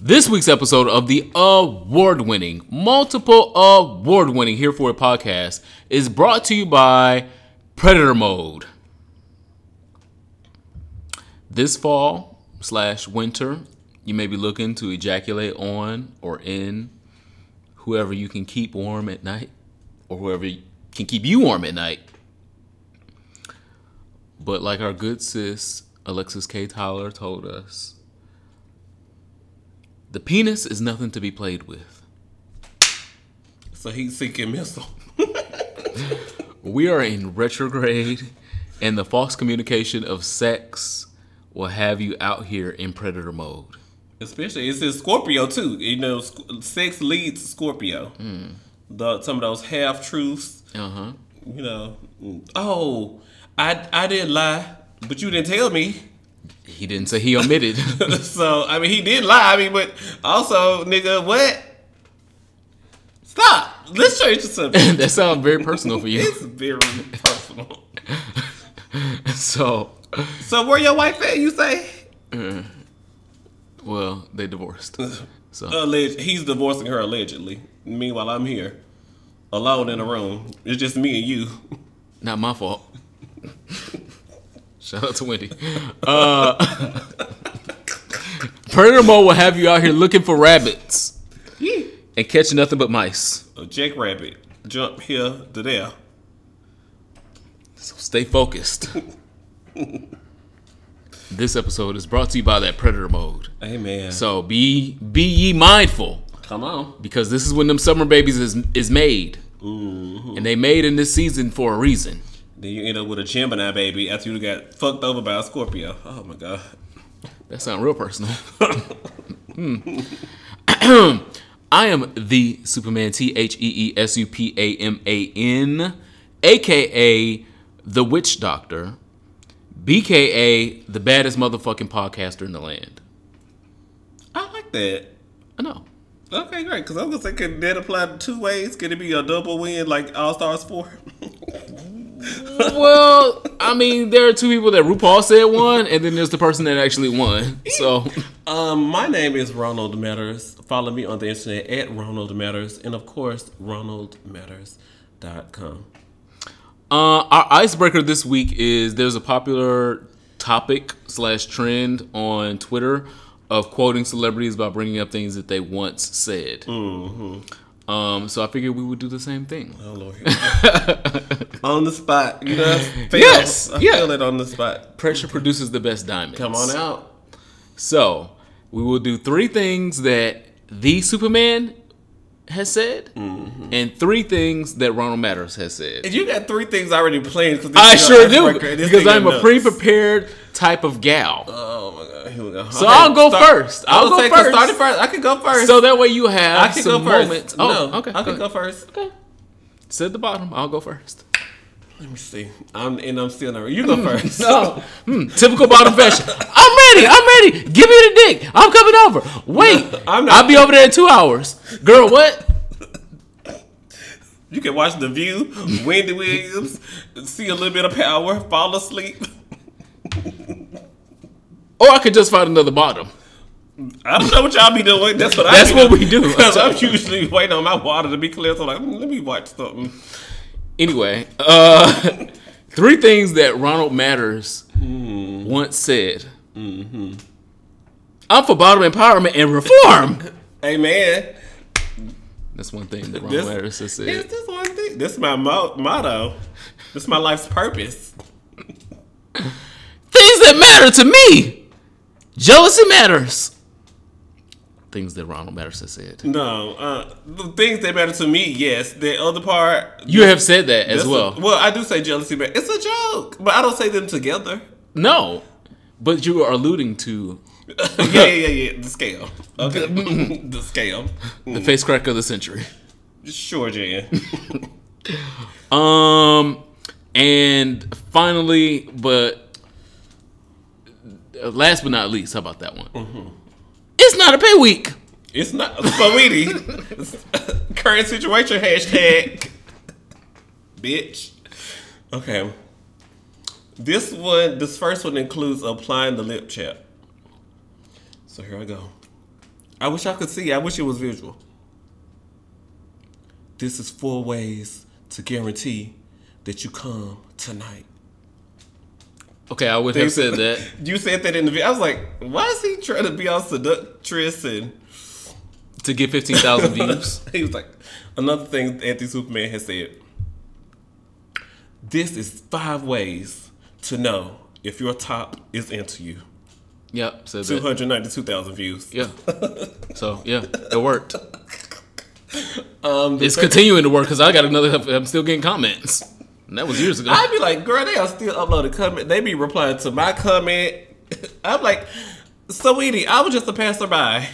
This week's episode of the award winning, multiple award winning Here For It podcast is brought to you by Predator Mode. This fall slash winter, you may be looking to ejaculate on or in whoever you can keep warm at night or whoever can keep you warm at night. But like our good sis Alexis K. Tyler told us, the penis is nothing to be played with. So he's seeking missile. We are in retrograde, and the false communication of sex will have you out here in predator mode. Especially it's in Scorpio too. You know, sex leads Scorpio. The some of those half truths. Uh huh. You know, oh, I I didn't lie, but you didn't tell me. He didn't say he omitted. so I mean, he did lie. I mean, but also, nigga, what? Stop. Let's change the subject. that sounds very personal for you. it's very personal. So, So where your wife at? You say? Uh, well, they divorced. So, he's divorcing her allegedly. Meanwhile, I'm here, alone in a room. It's just me and you. not my fault. Shout out to Wendy. Uh, predator mode will have you out here looking for rabbits and catching nothing but mice. A jackrabbit jump here to there. So stay focused. this episode is brought to you by that predator mode. Amen. So be be ye mindful come on. because this is when them summer babies is is made, and they made in this season for a reason. Then you end up with a Gemini baby after you got fucked over by a Scorpio. Oh my god. That sounds real personal. Hmm. I am the Superman T H E E S U P A M A N, aka the Witch Doctor, BKA the baddest motherfucking podcaster in the land. I like that. I know. Okay, great. Because I was gonna say, can that apply two ways? Can it be a double win like All Stars Four? well, I mean, there are two people that RuPaul said won, and then there's the person that actually won. So, Um, my name is Ronald Matters. Follow me on the internet at Ronald Matters, and of course, RonaldMatters.com. uh, our icebreaker this week is there's a popular topic slash trend on Twitter of quoting celebrities by bringing up things that they once said. Um, so I figured we would do the same thing. Oh Lord. on the spot, you know. I feel, Yes, I yeah. feel it on the spot. Pressure produces the best diamonds. Come on out. So we will do three things that the Superman has said, Mm-hmm. and three things that Ronald Matters has said. And you got three things already planned. 'cause I sure do because I'm a pre-prepared type of gal. Oh my god, here we go. So I'll go first. I'll go say, first. Start first. I can go first. So that way you have I can some go first. moments. Oh, no, okay. I can go go first. Okay. Sit at the bottom. I'll go first. Let me see. I'm and I'm still nervous. You go first. No. Hmm, typical bottom fashion. I'm ready. I'm ready. Give me the dick. I'm coming over. Wait. I'm not- I'll be over there in two hours. Girl, what? You can watch The View, Wendy Williams, see a little bit of power, fall asleep. Or I could just find another bottom. I don't know what y'all be doing. That's what I That's what doing. we do. Because I'm usually waiting on my water to be clear. So like, mm, let me watch something. Anyway, uh, three things that Ronald Matters once said. I'm for bottom empowerment and reform. Amen. That's one thing that Ronald this, Matters has this, said. this one thing. This is my mo- motto. This is my life's purpose. Things that matter to me. Jealousy matters. Things that Ronald Matters has said. No, uh, the things that matter to me, yes. The other part, You have said that as well. a- well, I do say jealousy, but it's a joke. But I don't say them together. No, but you are alluding to yeah, yeah, yeah, yeah. The scale. Okay. the scale. the face crack of the century. Sure, Jan. Um, and finally, but last but not least, how about that one? It's not a pay week. It's not Sweetie. Current situation hashtag. Bitch. Okay. This one, this first one includes applying the lip chap. So here I go. I wish I could see. I wish it was visual. This is four ways to guarantee that you come tonight. Okay, I would have said that. You said that in the video. I was like, why is he trying to be all seductress and To get 15,000 views. he was like, another thing Anthony Superman has said. This is five ways to know if your top is into you. Yep, said Two hundred ninety-two thousand views. Yeah. So, yeah, it worked. Um, It's continuing to work because I got another, I'm still getting comments. And that was years ago. I'd be like, girl, they are still uploading comment. They be replying to my comment. I'm like, sweetie, I was just a passerby.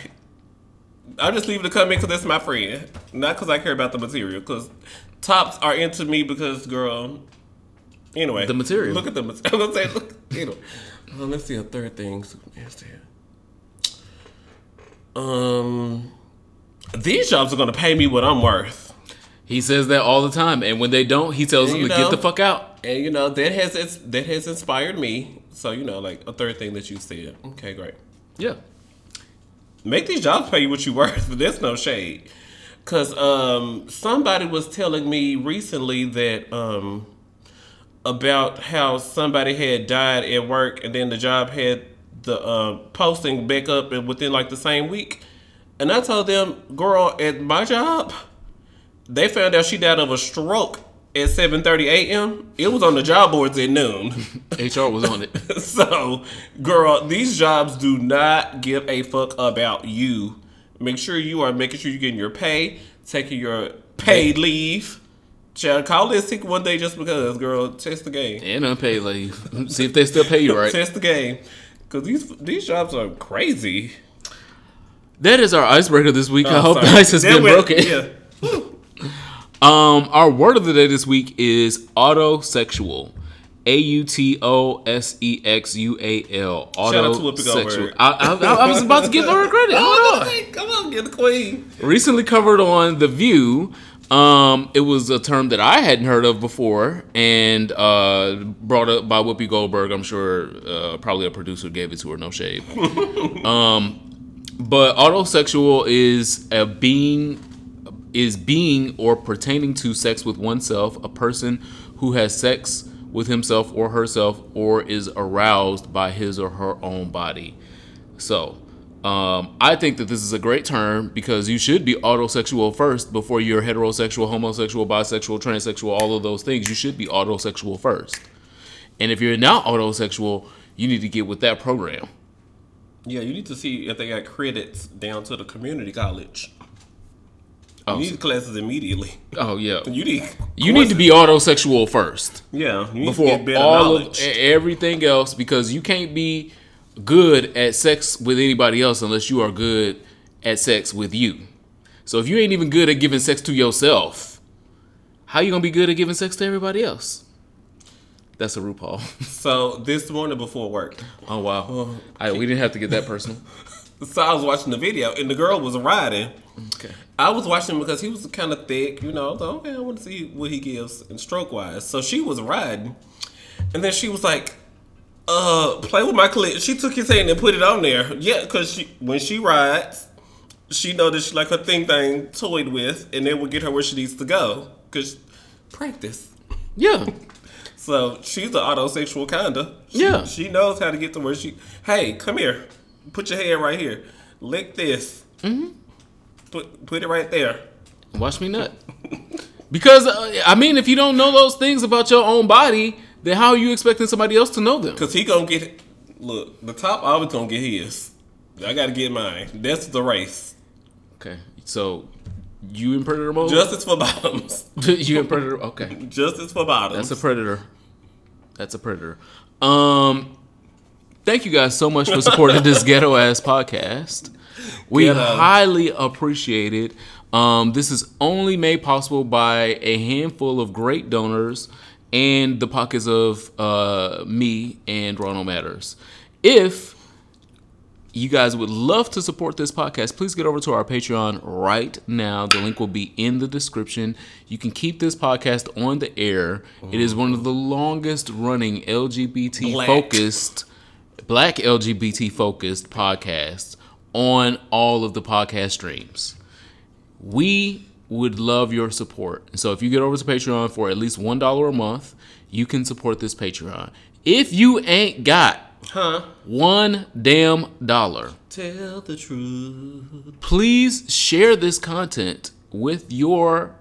I'm just leaving the comment because that's my friend, not because I care about the material. Because tops are into me because, girl. Anyway, The material. Look at the material. I'm gonna say, look, you know. Uh, let's see a third thing. Um, these jobs are gonna pay me what I'm worth. He says that all the time. And when they don't, he tells them to know. get the fuck out. And you know that has it's, that has inspired me. So you know, like a third thing that you said. Okay, great. Yeah. Make these jobs pay you what you worth. But there's no shade. Cause um, somebody was telling me recently that um, about how somebody had died at work, and then the job had the uh, posting back up and within like the same week. And I told them, girl, at my job, they found out she died of a stroke at 7:30 a.m. It was on the job boards at noon. HR was on it. so, girl, these jobs do not give a fuck about you. Make sure you are making sure you're getting your pay, taking your paid leave. Child, call this sick one day just because, girl. Test the game. And unpaid leave. See if they still pay you right. Test the game. Because these these jobs are crazy. That is our icebreaker this week. I Oh, hope sorry. the ice has That been went- broken. Yeah. Um, our word of the day this week is autosexual. A U T O S E X U A L. Shout out to Whoopi Autosexual. Goldberg. I, I, I was about to give her credit. Hold on. Come on, get the queen. Recently covered on The View. Um, it was a term that I hadn't heard of before, and uh, brought up by Whoopi Goldberg. I'm sure uh, probably a producer gave it to her. No shade. um, but autosexual is a being is being or pertaining to sex with oneself, a person who has sex with himself or herself, or is aroused by his or her own body. So, um, I think that this is a great term because you should be autosexual first before you're heterosexual, homosexual, bisexual, transsexual, all of those things. You should be autosexual first. And if you're not autosexual, you need to get with that program. Yeah, you need to see if they got credits down to the community college. You Oh, need classes immediately. oh yeah. You need You need to be autosexual first. yeah you need before to get better all knowledge. of everything else because you can't be good at sex with anybody else unless you are good at sex with you. So if you ain't even good at giving sex to yourself, how you gonna be good at giving sex to everybody else? That's a RuPaul. so this morning before work, Oh wow, oh. I, we didn't have to get that personal. so I was watching the video and the girl was riding. Okay. I was watching because he was kind of thick, you know. So okay, I want to see what he gives in stroke wise. So she was riding, and then she was like, "Uh, play with my clit." She took his hand and put it on there. Yeah, because she when she rides, she know that she like her thing thing toyed with, and it will get her where she needs to go. Cause practice. Yeah, So she's the autosexual kinda. She, Yeah. She knows how to get to where she. Hey, come here. Put your hand right here. Lick this. Mm-hmm. Put put it right there. watch me nut. Because uh, I mean, if you don't know those things about your own body, then how are you expecting somebody else to know them? Cause he gonna get. Look, the top I was gonna get his. I gotta get mine. That's the race. Okay, so you in predator mode? Justice for bottoms. you in predator? Okay. Justice for bottoms. That's a predator. That's a predator. Um, thank you guys so much for supporting this ghetto ass podcast. We highly appreciate it. Um, this is only made possible by a handful of great donors and the pockets of uh, me and Ronald Matters. If you guys would love to support this podcast, please get over to our Patreon right now. The link will be in the description. You can keep this podcast on the air. It is one of the longest running LGBT focused, black LGBT focused podcasts on all of the podcast streams. We would love your support. So if you get over to Patreon for at least $1 a month, you can support this Patreon. If you ain't got Huh? one damn dollar, Tell the truth. please share this content with your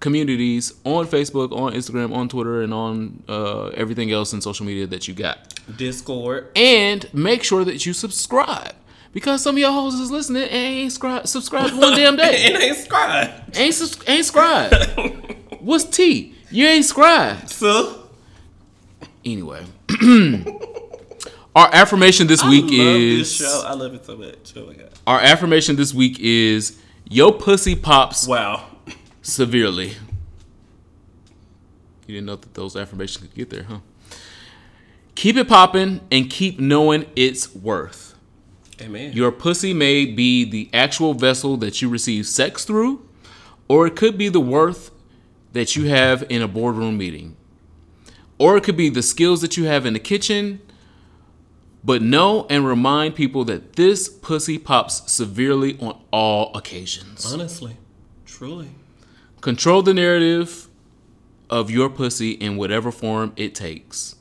communities on Facebook, on Instagram, on Twitter, and on uh, everything else in social media that you got. Discord. And make sure that you subscribe. Because some of y'all hoes is listening and ain't scri- subscribed one damn day. and ain't scribe. ain't sus- ain't scribe. What's T? You ain't scribe. So Anyway. Our affirmation this I week love is this show. I love it so much. Oh my god. our affirmation this week is yo pussy pops Wow. severely. You didn't know that those affirmations could get there, huh? Keep it popping and keep knowing its worth. Amen. Your pussy may be the actual vessel that you receive sex through, or it could be the worth that you have in a boardroom meeting. Or it could be the skills that you have in the kitchen. But know and remind people that this pussy pops severely on all occasions. Honestly. Truly. Control the narrative of your pussy in whatever form it takes.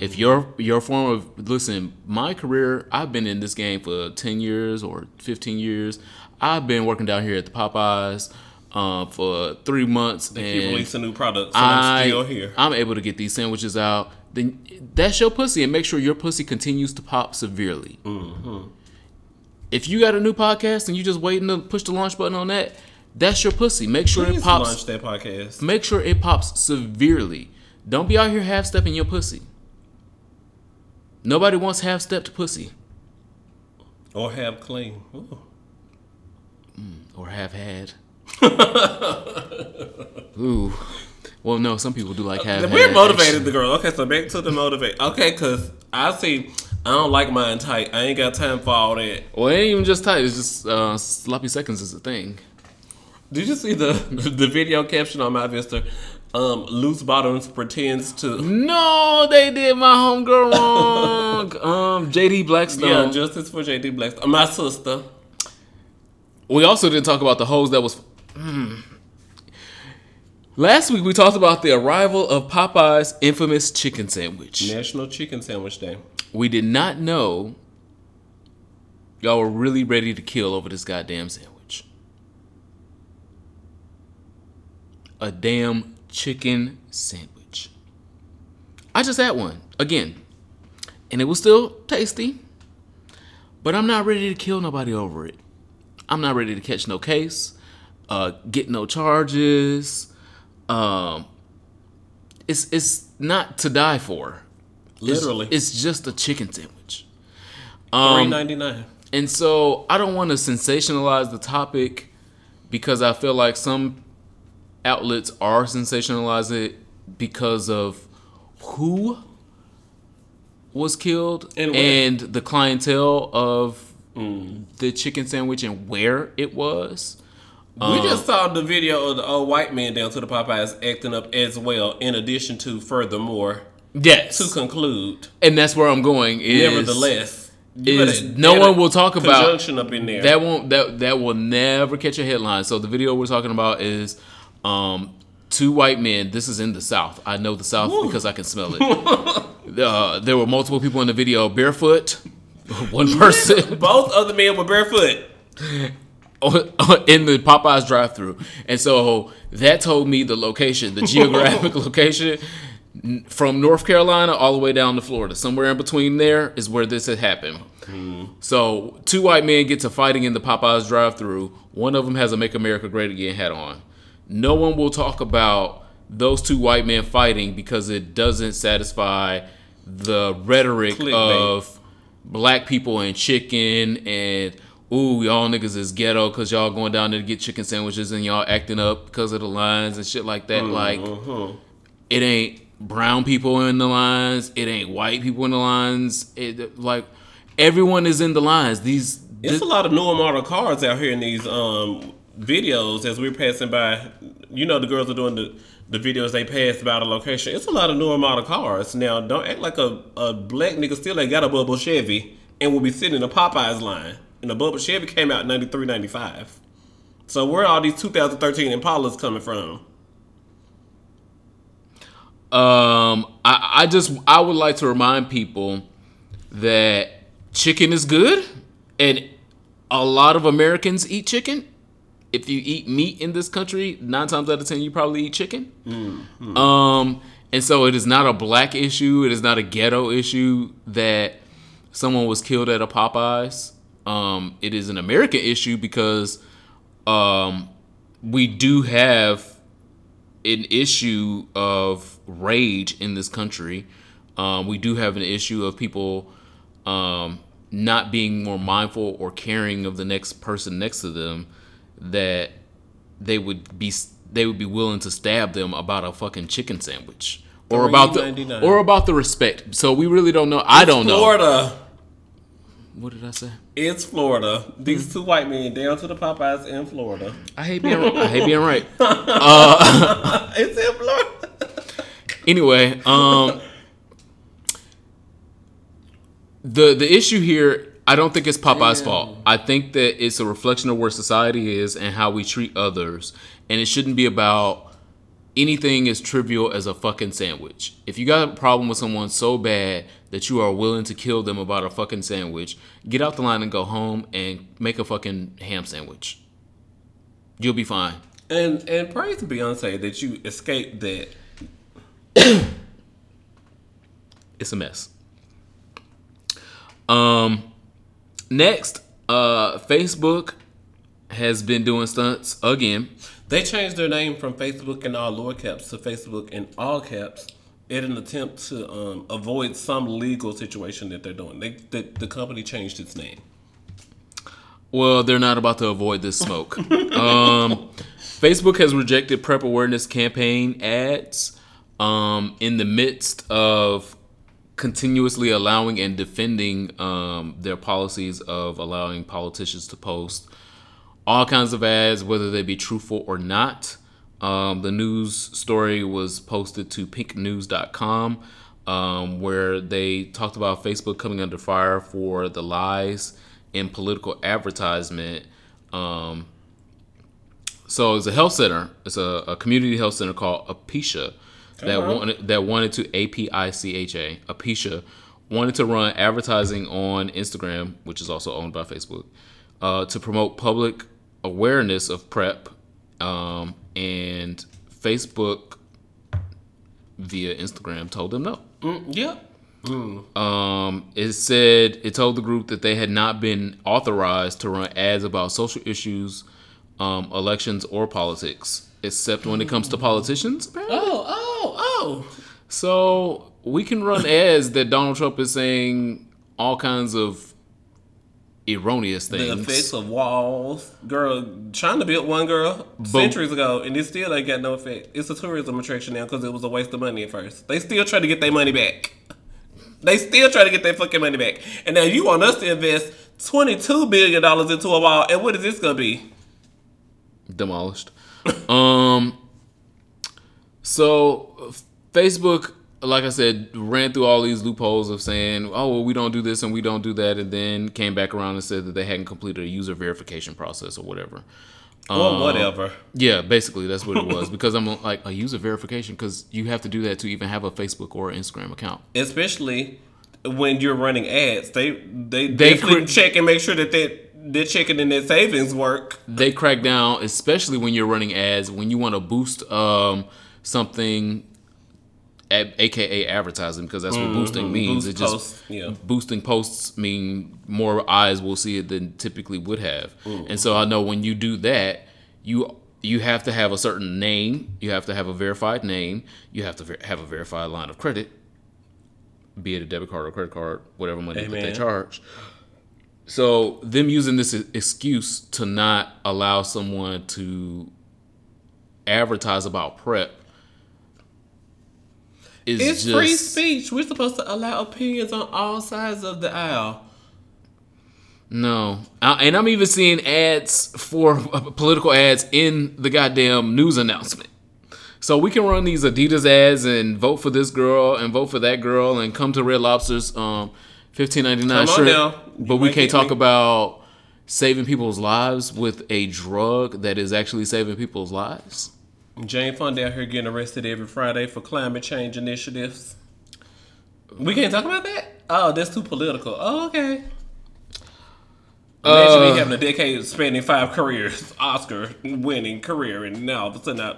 If your your form of listen, my career, I've been in this game for ten years or fifteen years. I've been working down here at the Popeyes uh, for three months, Keep and releasing new products. So I'm still here. I'm able to get these sandwiches out. Then that's your pussy, and make sure your pussy continues to pop severely. Mm-hmm. If you got a new podcast and you just waiting to push the launch button on that, that's your pussy. Make sure Please it pops launch that podcast. make sure it pops severely. Don't be out here half stepping your pussy. Nobody wants half stepped pussy Or have clean. Ooh. or have had. Ooh. Well, no, some people do like have had. We're motivated actually. the girl. Okay, so back to the motivate. Okay, cause I see I don't like mine tight. I ain't got time for all that. Well, it ain't even just tight. It's just uh, sloppy seconds is a thing. Did you see the the video caption on my Vista? Um, loose bottoms pretends to No, they did my homegirl wrong. um, JD Blackstone. yeah justice for JD Blackstone. My sister. We also didn't talk about the hose that was. Mm. Last week we talked about the arrival of Popeye's infamous chicken sandwich. National Chicken Sandwich Day. We did not know y'all were really ready to kill over this goddamn sandwich. A damn chicken sandwich. I just had one again, and it was still tasty, but I'm not ready to kill nobody over it. I'm not ready to catch no case, uh, get no charges. Um, it's it's not to die for. Literally. it's, just a chicken sandwich. Three Um, ninety nine. and so I don't want to sensationalize the topic because I feel like some outlets are sensationalizing it because of who was killed And and the clientele of mm. the chicken sandwich and where it was. we um, just saw the video of the old white man down to the Popeyes acting up as well. In addition to furthermore, Yes, to conclude, and that's where I'm going. Is nevertheless, is no one will talk about conjunction up in there. That won't that that will never catch a headline. So the video we're talking about is um two white men. This is in the South. I know the South because I can smell it. uh, there were multiple people in the video barefoot. One person Both other men were barefoot. in the Popeyes drive-through, and so that told me the location, the geographic location, from North Carolina all the way down to Florida. Somewhere in between there is where this had happened. So two white men get to fighting in the Popeyes drive-through. One of them has a "Make America Great Again" hat on. No one will talk about those two white men fighting because it doesn't satisfy the rhetoric Clickbait. of black people and chicken and ooh y'all niggas is ghetto because y'all going down there to get chicken sandwiches and y'all acting up because of the lines and shit like that. Like it ain't brown people in the lines. It ain't white people in the lines. It like everyone is in the lines. These It's a lot of newer model cars out here in these um, videos as we're passing by. You know, the girls are doing the, the videos they pass by the location. It's a lot of newer model cars. Now, don't act like a, a black nigga still ain't got a bubble Chevy and will be sitting in a Popeyes line. And the bubble Chevy came out in 93, 95. So where are all these 2013 Impalas coming from? Um, I, I just I would like to remind people that chicken is good, and a lot of Americans eat chicken. If you eat meat in this country, nine times out of ten, you probably eat chicken. Um, and so it is not a black issue. It is not a ghetto issue that someone was killed at a Popeyes. Um, it is an American issue because um, we do have an issue of rage in this country. Um, we do have an issue of people um, not being more mindful or caring of the next person next to them that they would be they would be willing to stab them about a fucking chicken sandwich or about the or about the respect. So we really don't know. I don't know. Florida. What did I say? It's Florida. These two white men down to the Popeyes in Florida. I hate being I hate being right. It's in Florida. anyway, um the the issue here, I don't think it's Popeye's fault. I think that it's a reflection of where society is and how we treat others, and it shouldn't be about anything as trivial as a fucking sandwich. If you got a problem with someone so bad that you are willing to kill them about a fucking sandwich, get out the line and go home and make a fucking ham sandwich. You'll be fine. And and praise to Beyonce that you escaped that. it's a mess. Um, next, uh, Facebook has been doing stunts again. They changed their name from Facebook in all lower caps to Facebook in all caps in an attempt to um, avoid some legal situation that they're doing. They, the, the company changed its name. Well, they're not about to avoid this smoke. um, Facebook has rejected PrEP awareness campaign ads um, in the midst of continuously allowing and defending um, their policies of allowing politicians to post all kinds of ads, whether they be truthful or not. Um, the news story was posted to pinknews.com, um, where they talked about Facebook coming under fire for the lies in political advertisement. Um, so it's a health center. It's a, a community health center called APICHA that Uh-huh. wanted that wanted to A P I C H A APICHA wanted to run advertising on Instagram, which is also owned by Facebook, uh, to promote public awareness of PrEP, um, and Facebook via Instagram told them no. Mm, yep. Um, it said it told the group that they had not been authorized to run ads about social issues, um, elections, or politics, except when it comes to politicians. apparently. Oh, oh, So we can run ads that Donald Trump is saying all kinds of erroneous things. The effects of walls. Girl, China built one girl centuries ago, and it still ain't got no effect. It's a tourism attraction now because it was a waste of money at first. They still try to get their money back. They still try to get their fucking money back. And now you want us to invest $22 billion into a wall, and what is this going to be? demolished. um, so Facebook, like I said, ran through all these loopholes of saying, "Oh, well, we don't do this and we don't do that," and then came back around and said that they hadn't completed a user verification process or whatever. Or whatever. Yeah, basically that's what it was. because I'm like a user verification because you have to do that to even have a Facebook or Instagram account. Especially when you're running ads. They they, They cre- check and make sure that they, they're checking in their savings work. they crack down, especially when you're running ads, when you want to boost um, something, aka advertising, because that's what boosting means. Mm-hmm. Boost it just posts, yeah. boosting posts mean more eyes will see it than typically would have. Mm. And so I know when you do that, you you have to have a certain name, you have to have a verified name, you have to ver- have a verified line of credit, be it a debit card or credit card, whatever money that they charge. So them using this excuse to not allow someone to advertise about PrEP is It's just free speech. We're supposed to allow opinions on all sides of the aisle. no. Uh, and I'm even seeing ads for political ads in the goddamn news announcement. So we can run these Adidas ads and vote for this girl and vote for that girl and come to Red Lobster's um, Fifteen ninety nine. Come on Sure, now. But we can't talk me. about saving people's lives with a drug that is actually saving people's lives. Jane Fonda out here getting arrested every Friday for climate change initiatives. We can't talk about that? Oh, that's too political. Oh, okay. Imagine Uh, me having a decade spanning five careers, Oscar winning career, and now all of a sudden I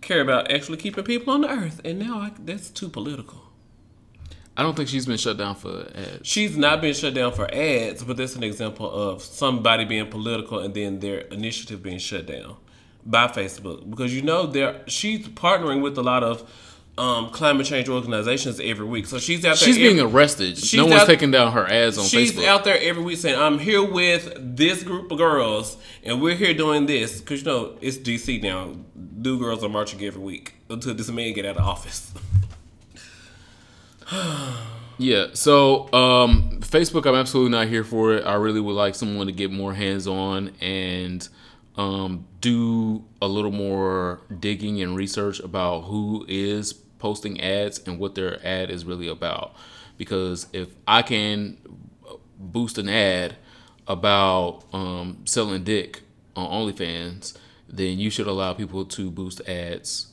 care about actually keeping people on the earth. And now I, that's too political. I don't think she's been shut down for ads. She's not been shut down for ads, but that's an example of somebody being political and then their initiative being shut down by Facebook because you know they're she's partnering with a lot of um, climate change organizations every week. So she's out there. She's being arrested. she's no one's out- taking down her ads on She's Facebook. out there every week saying, "I'm here with this group of girls, and we're here doing this." Because you know it's DC now. New girls are marching every week until this man get out of office. Yeah. So um, Facebook, I'm absolutely not here for it. I really would like someone to get more hands on and um, do a little more digging and research about who is posting ads and what their ad is really about. Because if I can boost an ad about um, selling dick on OnlyFans, then you should allow people to boost ads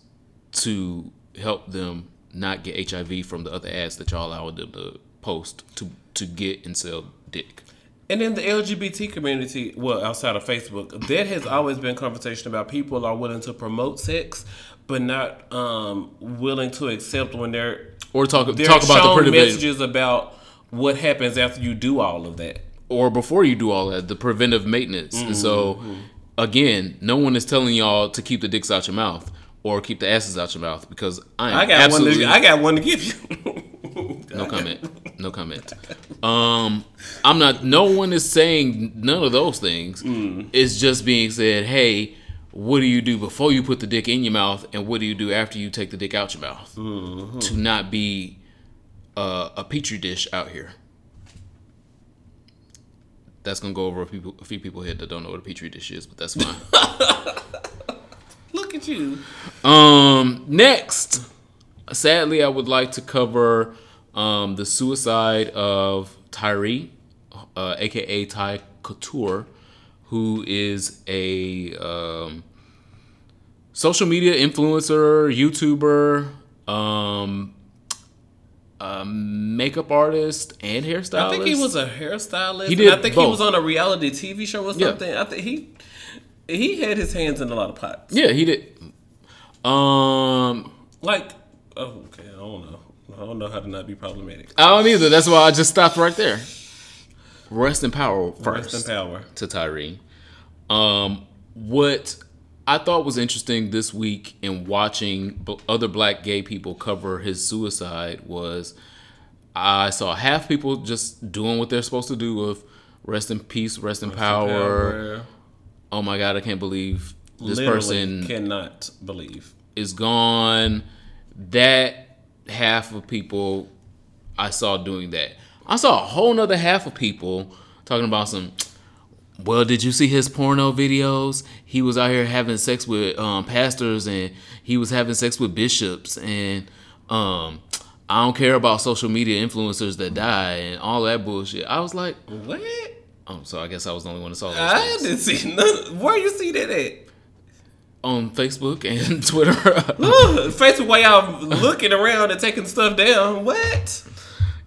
to help them not get HIV from the other ads that y'all allow them to post to to get and sell dick. And in the LGBT community, well, outside of Facebook, that has always been conversation about people are willing to promote sex, but not um, willing to accept when they're Or talk they're talk about the messages about what happens after you do all of that. or before you do all that, the preventive maintenance. And so again, no one is telling y'all to keep the dicks out your mouth or keep the asses out your mouth because I am I got absolutely one. To, I got one to give you. no comment. No comment. Um, I'm not. No one is saying none of those things. It's just being said. Hey, what do you do before you put the dick in your mouth, and what do you do after you take the dick out your mouth? To not be uh, a petri dish out here. That's gonna go over a, people, a few people here that don't know what a petri dish is, but that's fine. Look at you. Um, next, sadly, I would like to cover um, the suicide of Tyree, uh, aka Ty Couture, who is a um, social media influencer, YouTuber, um, a makeup artist, and hairstylist. I think he was a hairstylist. He did I think he was on a reality TV show or Yeah. something. I think he he had his hands in a lot of pots. Yeah, he did. Um, Like, oh, okay, I don't know. I don't know how to not be problematic. I don't either. That's why I just stopped right there. Rest in power first Rest in power. to Tyree. Um, what I thought was interesting this week in watching other black gay people cover his suicide was I saw half people just doing what they're supposed to do with rest in peace, rest in power. Oh my God, I can't believe this Literally person cannot believe. is gone. That half of people I saw doing that. I saw a whole nother half of people talking about some. Well, did you see his porno videos? He was out here having sex with um, pastors and he was having sex with bishops and um, I don't care about social media influencers that die and all that bullshit. I was like, What? oh, so I guess I was the only one that saw those I things. didn't see none. Where you see that at? On Facebook and Twitter. Ugh, Facebook while y'all looking around and taking stuff down. What?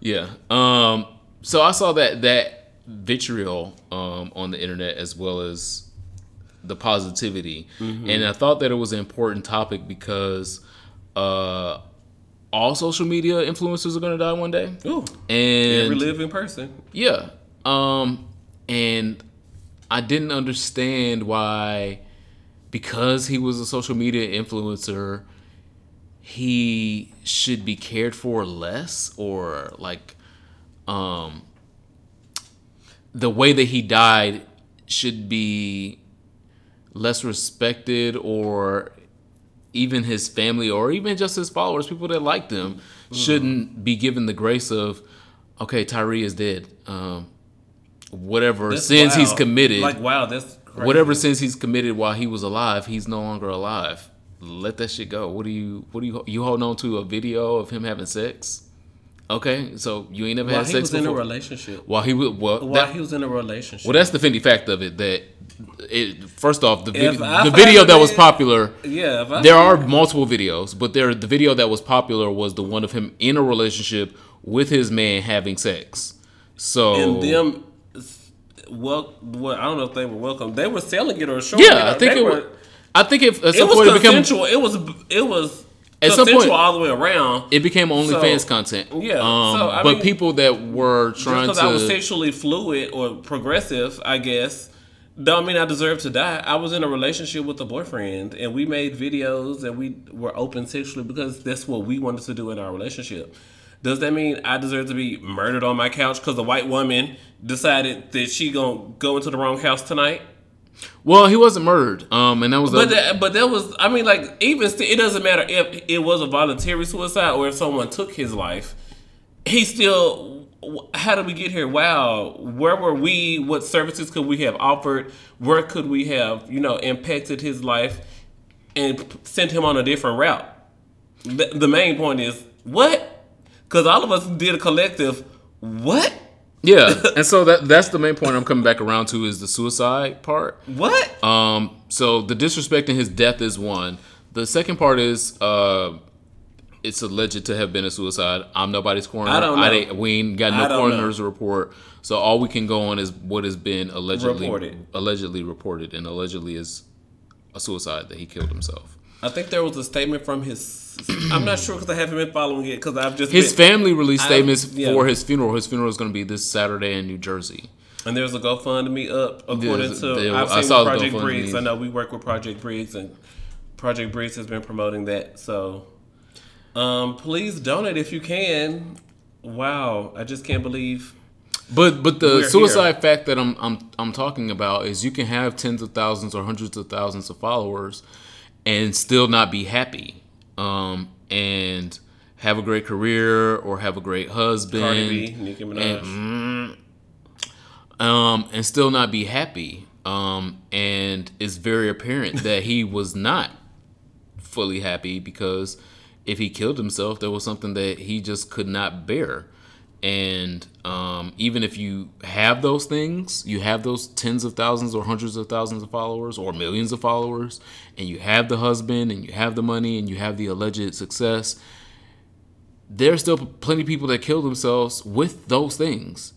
Yeah. Um. So I saw that that vitriol um, on the internet as well as the positivity, and I thought that it was an important topic because uh, all social media influencers are going to die one day, Ooh, and every living person. yeah. Um, and I didn't understand why, because he was a social media influencer, he should be cared for less or like, um, the way that he died should be less respected or even his family or even just his followers, people that like them, shouldn't be given the grace of, okay, Tyree is dead. Um, whatever That's sins he's committed, Like wow, that's crazy. whatever sins he's committed while he was alive, he's no longer alive. Let that shit go. What do you? What do you? You holding on to a video of him having sex? Okay, so you ain't never While had he sex was in a relationship. While he was well, While that, he was in a relationship. well, that's the Fendi fact of it. That it first off, the vid- the video that was popular. yeah. If I There are multiple videos, but there the video that was popular was the one of him in a relationship with his man having sex. So and them. Well, well, I don't know if they were welcome. They were selling it or showing it. yeah, I think it were- was. I think if at It some was point it became. It was. It was At some consensual point- all the way around. it became OnlyFans So, content. yeah, um, so, but mean, people that were trying because I was sexually fluid or progressive, I guess, don't mean I deserve to die. I was in a relationship with a boyfriend, and we made videos, and we were open sexually because that's what we wanted to do in our relationship. Does that mean I deserve to be murdered on my couch because a white woman decided that she gonna go into the wrong house tonight? well, he wasn't murdered. Um, and that was But that, but that was I mean like even still, it doesn't matter if it was a voluntary suicide or if someone took his life. He still how did we get here? Wow, where were we? What services could we have offered? Where could we have you know impacted his life and p- sent him on a different route? The, the main point is what? Because all of us did a collective what? yeah, and so that that's the main point I'm coming back around to is the suicide part. What? Um, so the disrespecting his death is one. The second part is uh, it's alleged to have been a suicide. I'm nobody's coroner. I don't know. didn't- we ain't got no coroner's report. So all we can go on is what has been allegedly Reported. allegedly reported, and allegedly is a suicide that he killed himself. I think there was a statement from his. I'm not sure because I haven't been following it because I've just His been, family released statements yeah. for his funeral. His funeral is going to be this Saturday in New Jersey. And there's a GoFundMe up according There's- to there- I've I seen saw Project. Briggs. I know we work with Project Briggs, and Project Briggs has been promoting that. So, um, please donate if you can. Wow, I just can't believe. But but the suicide fact that I'm I'm I'm talking about is you can have tens of thousands or hundreds of thousands of followers and still not be happy. Um and have a great career or have a great husband Cardi B, Nicki Minaj. and, um and still not be happy. Um and it's very apparent that he was not fully happy because if he killed himself, there was something that he just could not bear. And um, even if you have those things, you have those tens of thousands or hundreds of thousands of followers or millions of followers, and you have the husband and you have the money and you have the alleged success, there's still plenty of people that kill themselves with those things.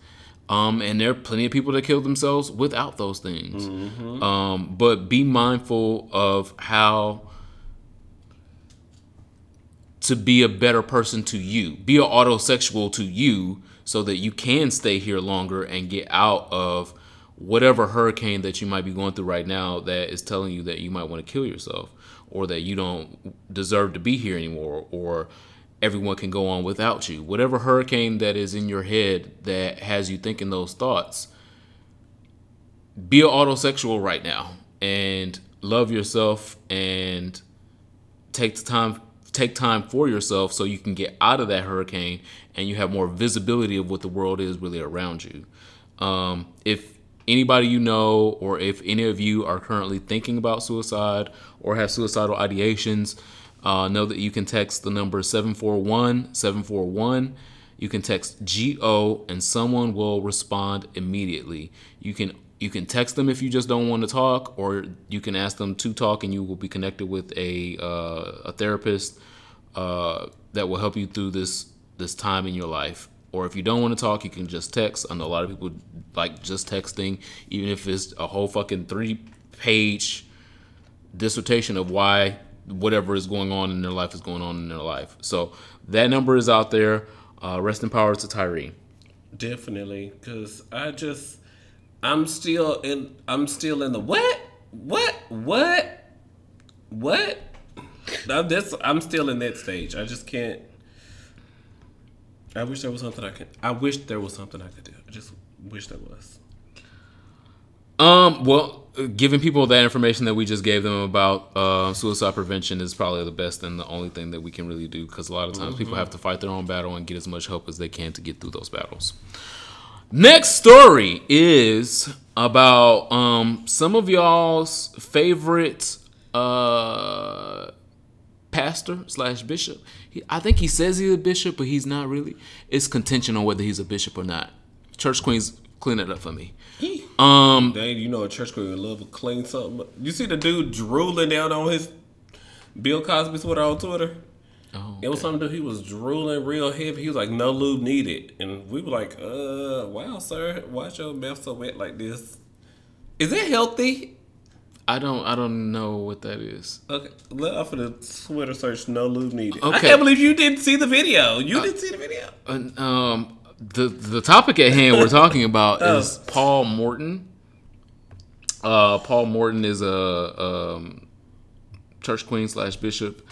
Um, and there are plenty of people that kill themselves without those things. Um, but be mindful of how to be a better person to you. Be an autosexual to you so that you can stay here longer and get out of whatever hurricane that you might be going through right now that is telling you that you might want to kill yourself or that you don't deserve to be here anymore or everyone can go on without you. Whatever hurricane that is in your head that has you thinking those thoughts, be an autosexual right now and love yourself and take the time take time for yourself so you can get out of that hurricane and you have more visibility of what the world is really around you. Um, if anybody you know or if any of you are currently thinking about suicide or have suicidal ideations, uh, know that you can text the number 741 741. You can text GO and someone will respond immediately. You can you can text them if you just don't want to talk, or you can ask them to talk, and you will be connected with a uh, a therapist uh, that will help you through this this time in your life. Or if you don't want to talk, you can just text. I know a lot of people like just texting, even if it's a whole fucking three page dissertation of why whatever is going on in their life is going on in their life. So that number is out there. Uh, rest in power to Tyree. Definitely, because I just I'm still in I'm still in the what what what what. I'm, that's, I'm still in that stage. I just can't. I wish there was something I could. I wish there was something I could do. I just wish there was. Um, well, giving people that information that we just gave them about uh, suicide prevention is probably the best and the only thing that we can really do because a lot of times people have to fight their own battle and get as much help as they can to get through those battles. Next story is about um, some of y'all's favorite uh, pastor slash bishop. He, I think he says he's a bishop, but he's not really. It's contention on whether he's a bishop or not. Church queens, clean it up for me. Um, Dang, you know a church queen would love to clean something. You see the dude drooling down on his Bill Cosby Twitter on Twitter? Oh, It was something dude, he was drooling real heavy. He was like, no lube needed. And we were like, uh, wow, sir, why's your mouth so wet like this? Is it healthy? I don't, I don't know what that is. Okay, let off of the Twitter search, no lube needed. I can't believe you didn't see the video. You didn't see the video? And, um, the the topic at hand we're talking about Oh. is Paul Morton. Uh, Paul Morton is a um, church queen slash bishop.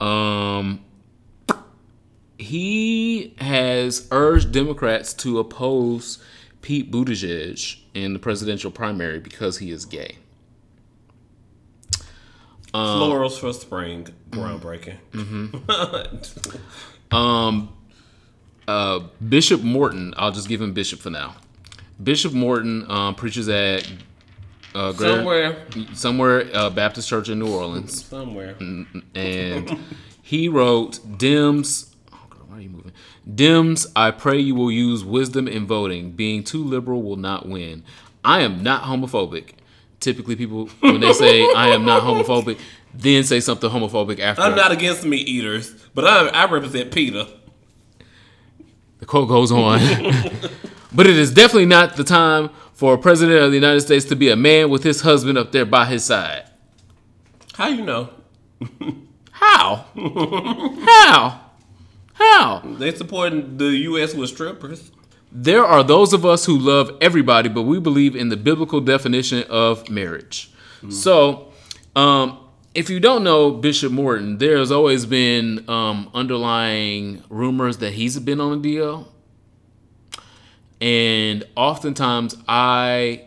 Um, he has urged Democrats to oppose Pete Buttigieg in the presidential primary because he is gay. Florals for spring, groundbreaking. Um, uh, Bishop Morton, I'll just give him Bishop for now. Bishop Morton um, preaches at uh, Greater- Somewhere, somewhere uh, Baptist Church in New Orleans, somewhere. and he wrote, "Dems, oh God, why are you moving? Dems, I pray you will use wisdom in voting. Being too liberal will not win. I am not homophobic. Typically, people when they say I am not homophobic, then say something homophobic after. I'm not against meat eaters, but I, I represent Peter. The quote goes on. but it is definitely not the time for a president of the United States to be a man with his husband up there by his side. How you know? How? How? How? They supporting the U.S. with strippers. There are those of us who love everybody, but we believe in the biblical definition of marriage. So, um, if you don't know Bishop Morton, there's always been um, underlying rumors that he's been on a deal. And oftentimes I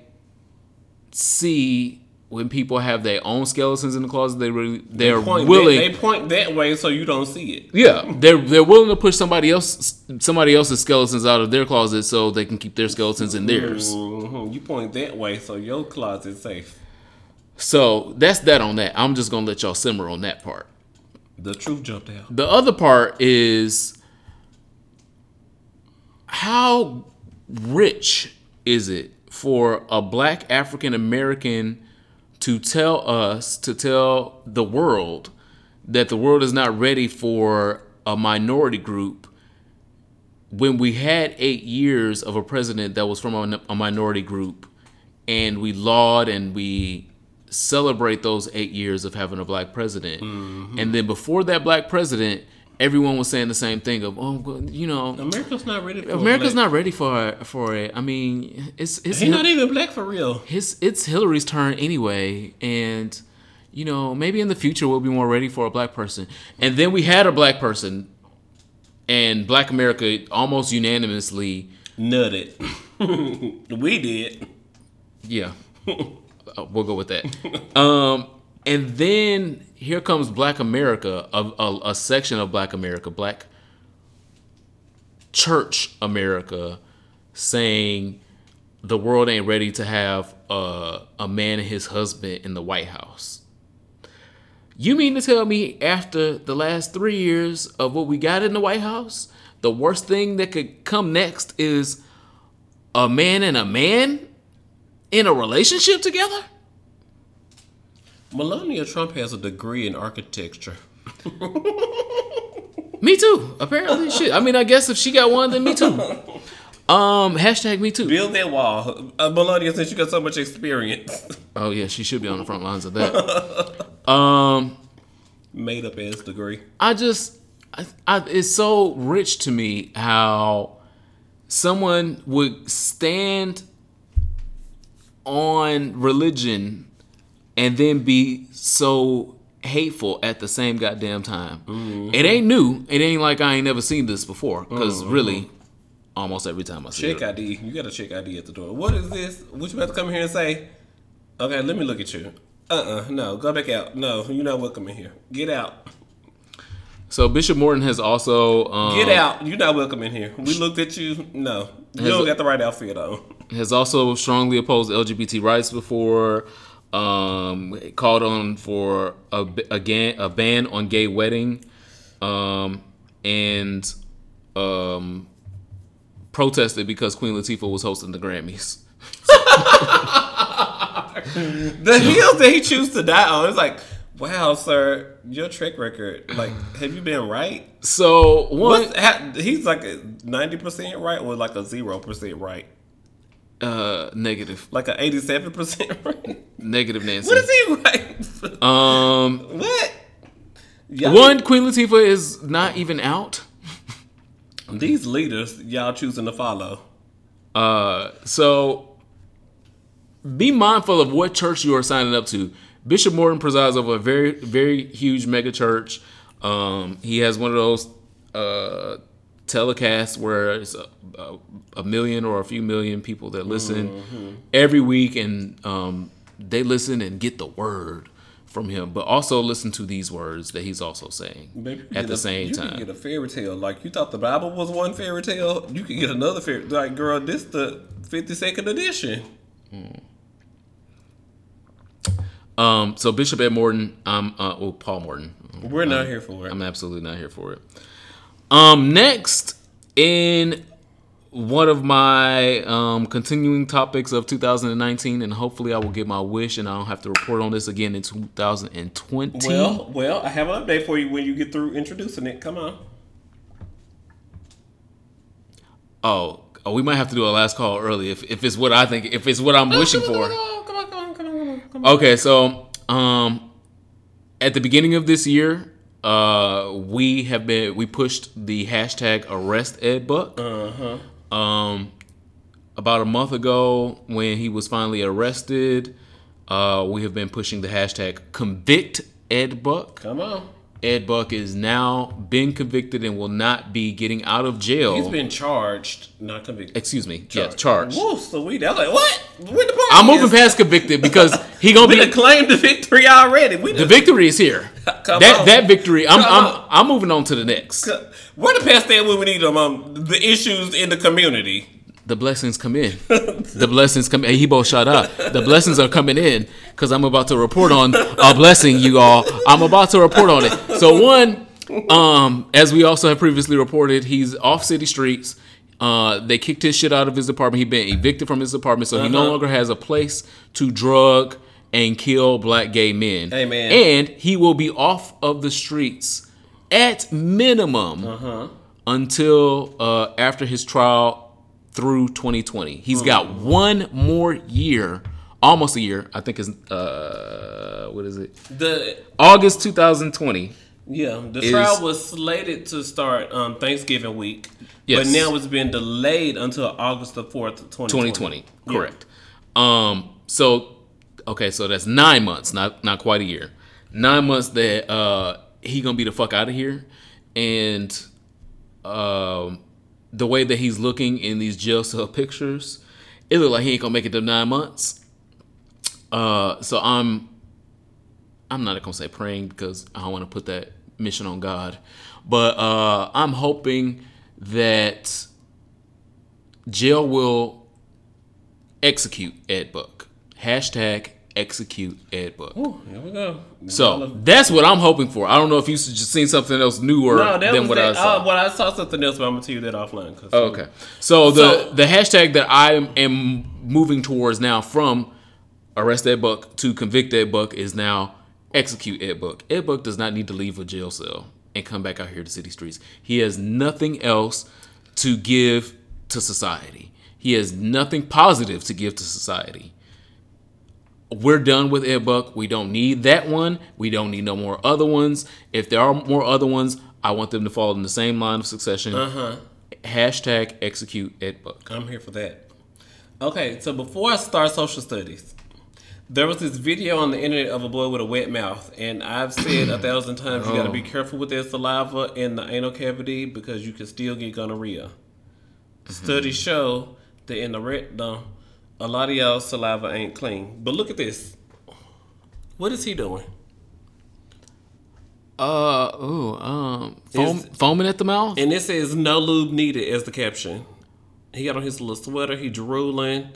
see when people have their own skeletons in the closet, they really they're Point willing That, they point that way so you don't see it. yeah, they're they're willing to push somebody else somebody else's skeletons out of their closet so they can keep their skeletons in theirs. Mhm. You point that way so your closet's safe. So that's that on that. I'm just gonna let y'all simmer on that part. The truth jumped out. The other part is how rich is it for a black African American to tell us, to tell the world that the world is not ready for a minority group when we had eight years of a president that was from a, a minority group and we laud and we celebrate those eight years of having a black president. Mm-hmm. And then before that black president, everyone was saying the same thing of, oh, you know, America's not ready for America's not ready for for it. I mean, it's it's He's not even black for real. his it's Hillary's turn anyway, and you know maybe in the future we'll be more ready for a black person. And then we had a black person, and Black America almost unanimously, Nutted. we did. yeah, uh, we'll go with that. Um, and then here comes Black America, a, a, a section of Black America, Black Church America, saying the world ain't ready to have a, a man and his husband in the White House. You mean to tell me after the last three years of what we got in the White House, the worst thing that could come next is a man and a man in a relationship together? Melania Trump has a degree in architecture. Me too. Apparently, shit. I mean, I guess if she got one, then me too. Um, hashtag me too. Build that wall. Uh, Melania, since you got so much experience, Oh yeah, she should be on the front lines of that. Um, made up ass degree. I just, I, I, it's so rich to me how someone would stand on religion and then be so hateful at the same goddamn time. It ain't new. It ain't like I ain't never seen this before. because really, almost every time I see Check it, ID. You got a check ID at the door. What is this? What you about to come here and say? Okay, let me look at you. Uh uh no, go back out. No, you're not welcome in here. Get out. So Bishop Morton has also um, Get out. You're not welcome in here. We looked at you. No, you don't got the right outfit on. has also strongly opposed LGBT rights before. Um, called on for a again a ban on gay wedding, um, and um, protested because Queen Latifah was hosting the Grammys. The hills that he choose to die on, it's like, wow, sir, your track record. Like, have you been right? So one, What's, he's like ninety percent right, or like a zero percent right, uh, negative, like a eighty-seven percent negative Nancy. What is he right? Um, what? Y'all- one Queen Latifah is not even out. These leaders, y'all choosing to follow. Uh, so be mindful of what church you are signing up to. Bishop Morton presides over a very, very huge mega church. Um, he has one of those uh, telecasts where it's a, a, a million or a few million people that listen every week, and um, they listen and get the word from him, but also listen to these words that he's also saying Maybe at the a- same you time. can get a fairy tale. Like you thought the Bible was one fairy tale, you could get another fairy. Like girl, this the fifty second edition. Um, so Bishop Ed Morton, um, uh, well, Paul Morton. We're not here for it. I'm absolutely not here for it. Um, next in one of my um, continuing topics of 2019, and hopefully I will get my wish, and I don't have to report on this again in 2020. well, well, I have an update for you when you get through introducing it. Come on. oh, oh, we might have to do a last call early if, if it's what I think, if it's what I'm wishing come for. Come on, come on, come on, come on, come on, come on. Okay, so um, at the beginning of this year, uh, we have been we pushed the hashtag arrest Ed Buck. Uh huh. Um, about a month ago, when he was finally arrested, uh, we have been pushing the hashtag convict Ed Buck. Come on. Ed Buck is now been convicted and will not be getting out of jail. He's been charged, not convicted. Excuse me, yes, charged. Woo, sweet. I was like, what? Where the party I'm moving past convicted because he gonna We be claimed the victory already. We the victory is here. Come that on. that victory, I'm Come I'm on. I'm moving on to the next. We're the past that when we need them. Um, the issues in the community. The blessings come in. the blessings come in. He both shut up. The blessings are coming in because I'm about to report on a blessing, you all. I'm about to report on it. So one, um, as we also have previously reported, he's off city streets. Uh, they kicked his shit out of his apartment. He's been evicted from his apartment, so he no Uh-huh. longer has a place to drug and kill black gay men. Amen. And he will be off of the streets at minimum Uh-huh. until uh, after his trial through 2020. He's got one more year, almost a year. I think is uh, what is it? The August 2020. yeah, the Is- trial was slated to start um, Thanksgiving week, Yes. but now it's been delayed until August the fourth, twenty 2020. Correct. Um. So, okay. So that's nine months. Not not quite a year. Nine months that uh he gonna be the fuck out of here, and um the way that he's looking in these jail cell pictures, it look like he ain't gonna make it to nine months. Uh. So I'm. I'm not gonna say praying because I don't want to put that mission on God, but uh, I'm hoping that jail will execute Ed Buck. Hashtag execute Ed Buck. Ooh, here we go. So that's what I'm hoping for. I don't know if you just seen something else newer no, than what I saw. Uh, well, I saw something else, but I'm gonna tell you that offline. Oh, okay. So the So- the hashtag that I am moving towards now from arrest Ed Buck to convict Ed Buck is now execute Ed Buck. Ed Buck does not need to leave a jail cell and come back out here to city streets. He has nothing else to give to society. He has nothing positive to give to society. We're done with Ed Buck. We don't need that one. We don't need no more other ones. If there are more other ones, I want them to fall in the same line of succession. Uh-huh. Hashtag execute Ed Buck. I'm here for that. Okay, so before I start social studies, there was this video on the internet of a boy with a wet mouth, and I've said a thousand times you got to be careful with that saliva in the anal cavity because you can still get gonorrhea. Studies show that in the rectum, a lot of y'all saliva ain't clean. But look at this. What is he doing? Uh ooh um foam, Is- foaming at the mouth. And it says no lube needed as the caption. He got on his little sweater. He drooling.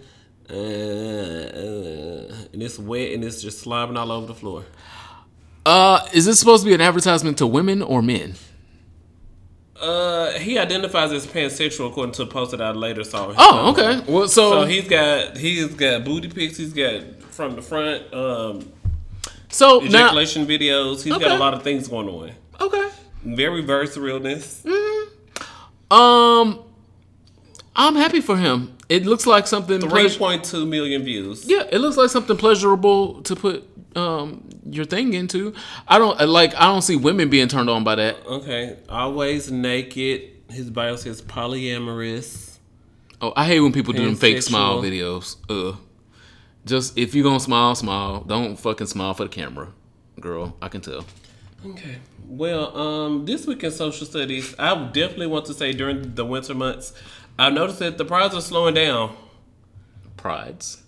Uh, uh, and it's wet and it's just slobbing all over the floor. Uh, is this supposed to be an advertisement to women or men? Uh, he identifies as pansexual according to a post that I later saw. Oh, okay. Well, so So he's got he's got booty pics. He's got from the front um, so now ejaculation videos. He's got a lot of things going on. okay. Very verse realness. Um, I'm happy for him. It looks like something. Three point two million views. yeah, it looks like something pleasurable to put um your thing into. I don't like. I don't see women being turned on by that. Okay. Always naked. His bio says polyamorous. Oh, I hate when people do them fake smile videos. Ugh. Just if you're gonna smile, smile. Don't fucking smile for the camera, girl. I can tell. Okay. Well, um, this week in social studies, I definitely want to say during the winter months, I've noticed that the prides are slowing down. Prides.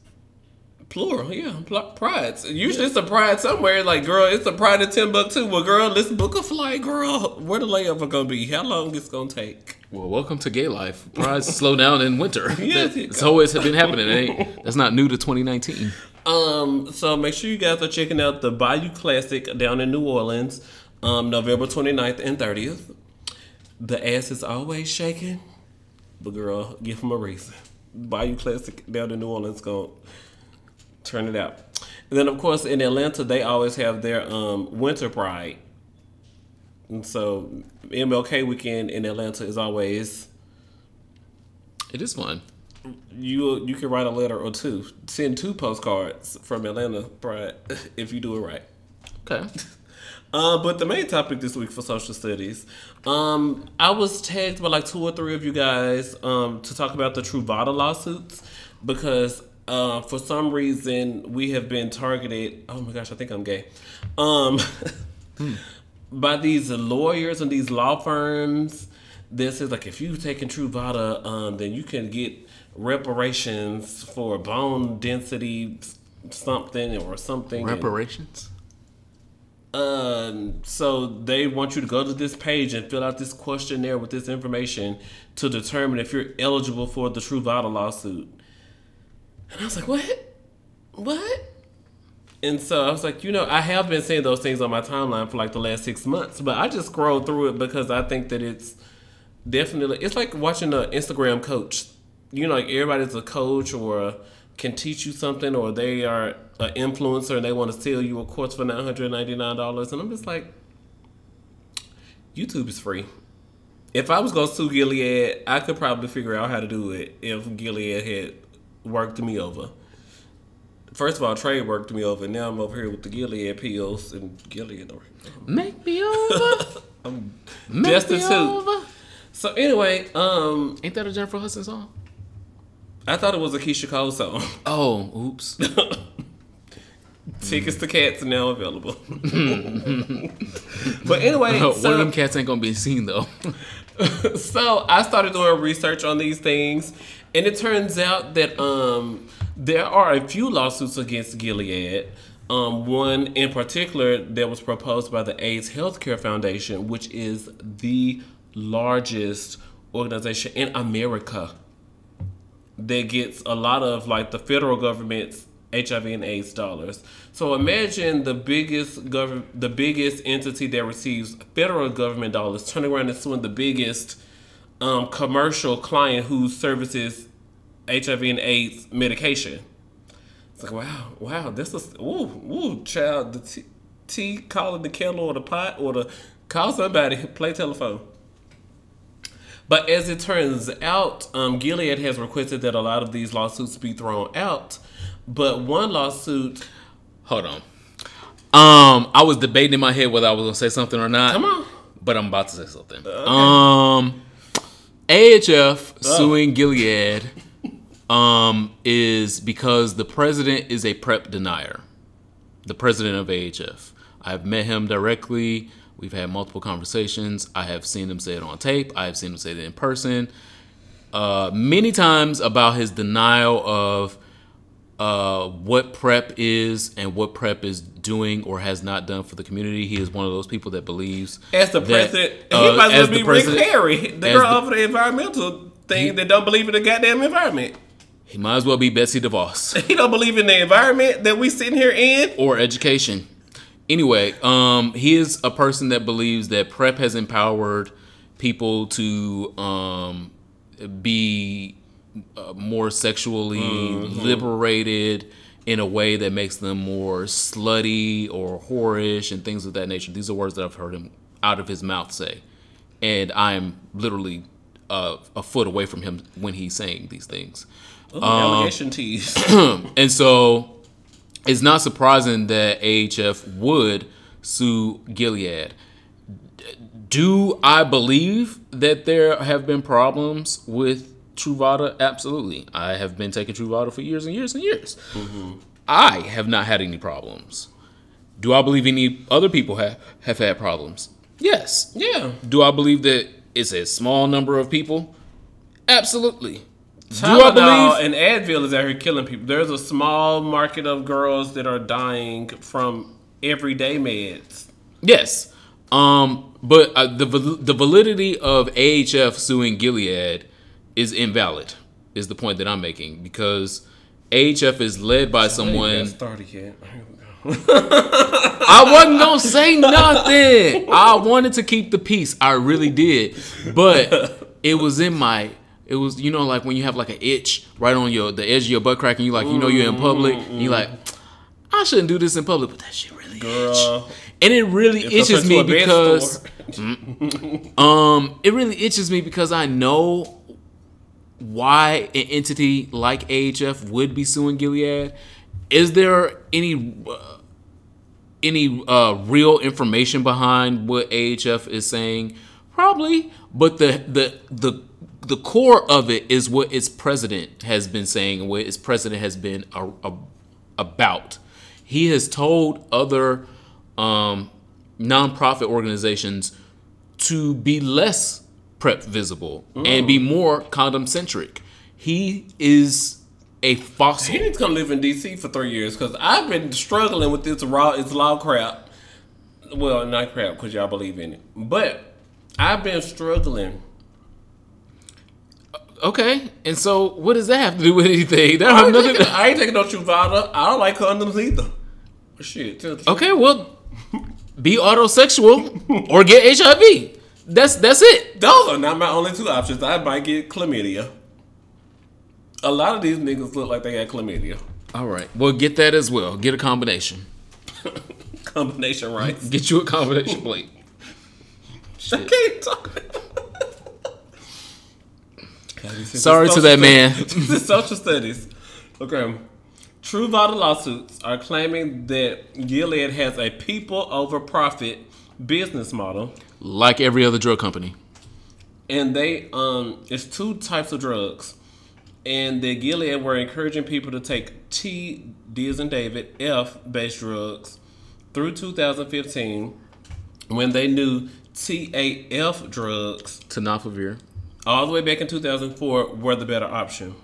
Plural, yeah, prides. Usually it's a pride somewhere. Like, girl, it's a pride in Timbuktu. Well, girl, let's book a flight, girl. Where the layover gonna be? How long it's gonna take? Well, welcome to gay life. Prides slow down in winter. Yes, it It's always been happening. It ain't, that's not new to 2019. Um, so make sure you guys are checking out the Bayou Classic down in New Orleans, um, November 29th and 30th. The ass is always shaking, but girl, give them a reason. Bayou Classic down in New Orleans gonna turn it out. And then of course in Atlanta they always have their um, Winter Pride. And so MLK weekend in Atlanta is always It is fun. you you can write a letter or two, send two postcards from Atlanta Pride if you do it right. Okay. Uh, but the main topic this week for social studies, um, I was tagged by like two or three of you guys um, to talk about the Truvada lawsuits because uh, for some reason we have been targeted. Oh my gosh, I think I'm gay. Um, by these lawyers and these law firms that says like if you've taken Truvada, um, then you can get reparations for bone density something or something. Reparations. Um, so they want you to go to this page and fill out this questionnaire with this information to determine if you're eligible for the Truvada lawsuit. And I was like, what? What? And so I was like, you know, I have been seeing those things on my timeline for like the last six months, but I just scrolled through it because I think that it's definitely it's like watching an Instagram coach. You know, like everybody's a coach or can teach you something, or they are an influencer and they want to sell you a course for nine hundred ninety nine dollars, and I'm just like, YouTube is free. If I was gonna sue Gilead, I could probably figure out how to do it if Gilead had worked me over. First of all, Trey worked me over, and now I'm over here with the Gilead pills and Gilead. Make me over. I'm Make me destitute. over. So anyway, um, Ain't that a Jennifer Hudson song? I thought it was a Keyshia Cole song. Oh, oops. Tickets to cats are now available. but anyway, One of them cats ain't gonna be seen though. so I started doing research on these things, and it turns out that um, there are a few lawsuits against Gilead. Um, one in particular that was proposed by the AIDS Healthcare Foundation, which is the largest organization in America that gets a lot of like the federal government's HIV and AIDS dollars. So imagine the biggest gov- the biggest entity that receives federal government dollars turning around and suing the biggest um, commercial client who services HIV and AIDS medication. It's like wow, wow, this is ooh, ooh, child. The tea, tea calling the kettle or the pot or the call somebody, play telephone. But as it turns out, um, Gilead has requested that a lot of these lawsuits be thrown out. But one lawsuit, Hold on. Um, I was debating in my head whether I was gonna say something or not. come on, But I'm about to say something. Um, AHF suing Gilead um, is because the president is a PrEP denier. The president of AHF. I've met him directly. We've had multiple conversations. I have seen him say it on tape. I have seen him say it in person. Uh, many times about his denial of uh, what PrEP is and what PrEP is doing or has not done for the community. He is one of those people that believes as the that, president, uh, he might as well be Rick Perry, the girl the- over the environmental thing that don't believe in the goddamn environment. He might as well be Betsy DeVos He don't believe in the environment that we sitting here in. or education. Anyway, um, he is a person that believes that prep has empowered people to um, be uh, more sexually liberated in a way that makes them more slutty or whorish and things of that nature. These are words that I've heard him out of his mouth say, and I'm literally uh, a foot away from him when he's saying these things. Ooh, allegation tease. And so it's not surprising that AHF would sue Gilead. Do I believe that there have been problems with Truvada? Absolutely. I have been taking Truvada for years and years and years. Mm-hmm. I have not had any problems. Do I believe any other people have, have had problems? Yes. yeah. Do I believe that it's a small number of people? Absolutely. Do I Tylenol believe and Advil is out here killing people. There's a small market of girls that are dying from everyday meds. Yes. Um, but uh, the the validity of AHF suing Gilead is invalid. Is the point that I'm making because AHF is led by ain't someone. started yet. I wasn't gonna say nothing. I wanted to keep the peace. I really did, but it was in my. It was you know like when you have like an itch right on your the edge of your butt crack and you like you know you're in public and you like I shouldn't do this in public, but that shit really itch. And it really itches me into a bed because um it really itches me because I know why an entity like AHF would be suing Gilead. Is there any uh, any uh, real information behind what AHF is saying? Probably, but the the the the core of it is what its president has been saying and what its president has been a, a, about. He has told other um, nonprofit organizations to be less prep visible and be more condom centric. He is a fossil. He needs to come live in DC for three years because I've been struggling with this raw Islam crap. Well, not crap because y'all believe in it, but I've been struggling. Okay, and so what does that have to do with anything? That I have ain't, nothing. taking, I ain't taking no Truvada. I don't like condoms either. Shit. tell the truth. Okay, well, be autosexual or get HIV. That's that's it. Those are not my only two options. I might get chlamydia. A lot of these niggas look like they got chlamydia. All right, well, get that as well. Get a combination. Combination rights. Get you a combination plate. I can't talk. Sorry to that man. social studies. Okay. Truvada lawsuits are claiming that Gilead has a people over profit business model, Like every other drug company. and they um it's two types of drugs, and the Gilead were encouraging people to take T D as in David F based drugs through 2015 when they knew TAF drugs Tenofovir. All the way back in 2004 were the better option.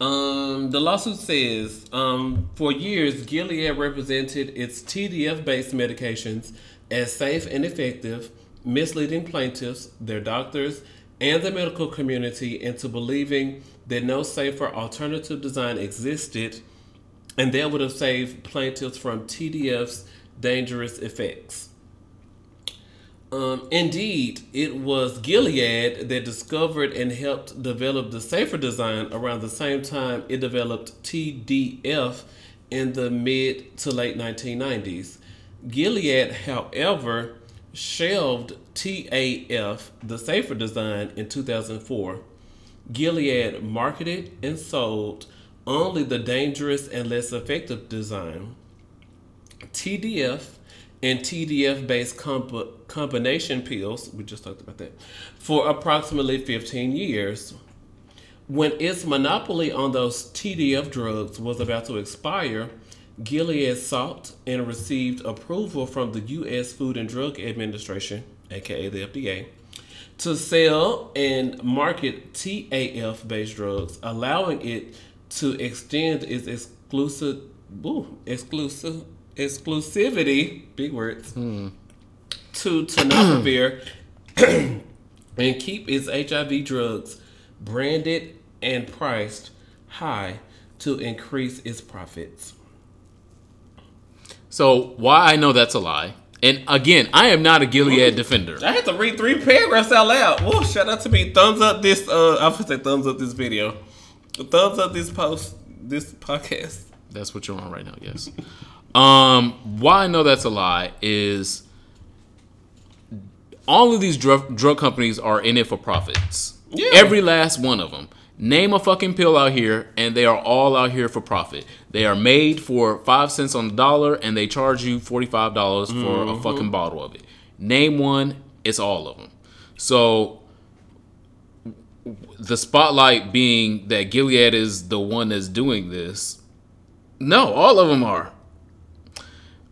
Um, the lawsuit says um, for years, Gilead represented its TDF based medications as safe and effective, misleading plaintiffs, their doctors, and the medical community into believing that no safer alternative design existed and that would have saved plaintiffs from TDF's dangerous effects. Um, indeed, it was Gilead that discovered and helped develop the safer design around the same time it developed TDF in the mid to late 1990s. Gilead, however, shelved TAF, the safer design, in 2004. Gilead marketed and sold only the dangerous and less effective design. TDF and TDF based comp- combination pills, we just talked about that, for approximately 15 years. When its monopoly on those TDF drugs was about to expire, Gilead sought and received approval from the U.S. Food and Drug Administration, aka the FDA, to sell and market TAF based drugs, allowing it to extend its exclusive, ooh, exclusive, exclusivity, big words, to tenofovir and keep its HIV drugs branded and priced high to increase its profits. So why I know that's a lie. And again, I am not a Gilead defender. I had to read three paragraphs out loud. Whoa, shout out to me. Thumbs up this uh I was gonna say thumbs up this video. Thumbs up this post this podcast. That's what you're on right now, yes. um, why I know that's a lie is all of these drug drug companies are in it for profits. Yeah. Every last one of them. Name a fucking pill out here, and they are all out here for profit. They are made for five cents on the dollar, and they charge you forty five dollars for a fucking bottle of it. Name one, it's all of them. So the spotlight being that Gilead is the one that's doing this. No, all of them are.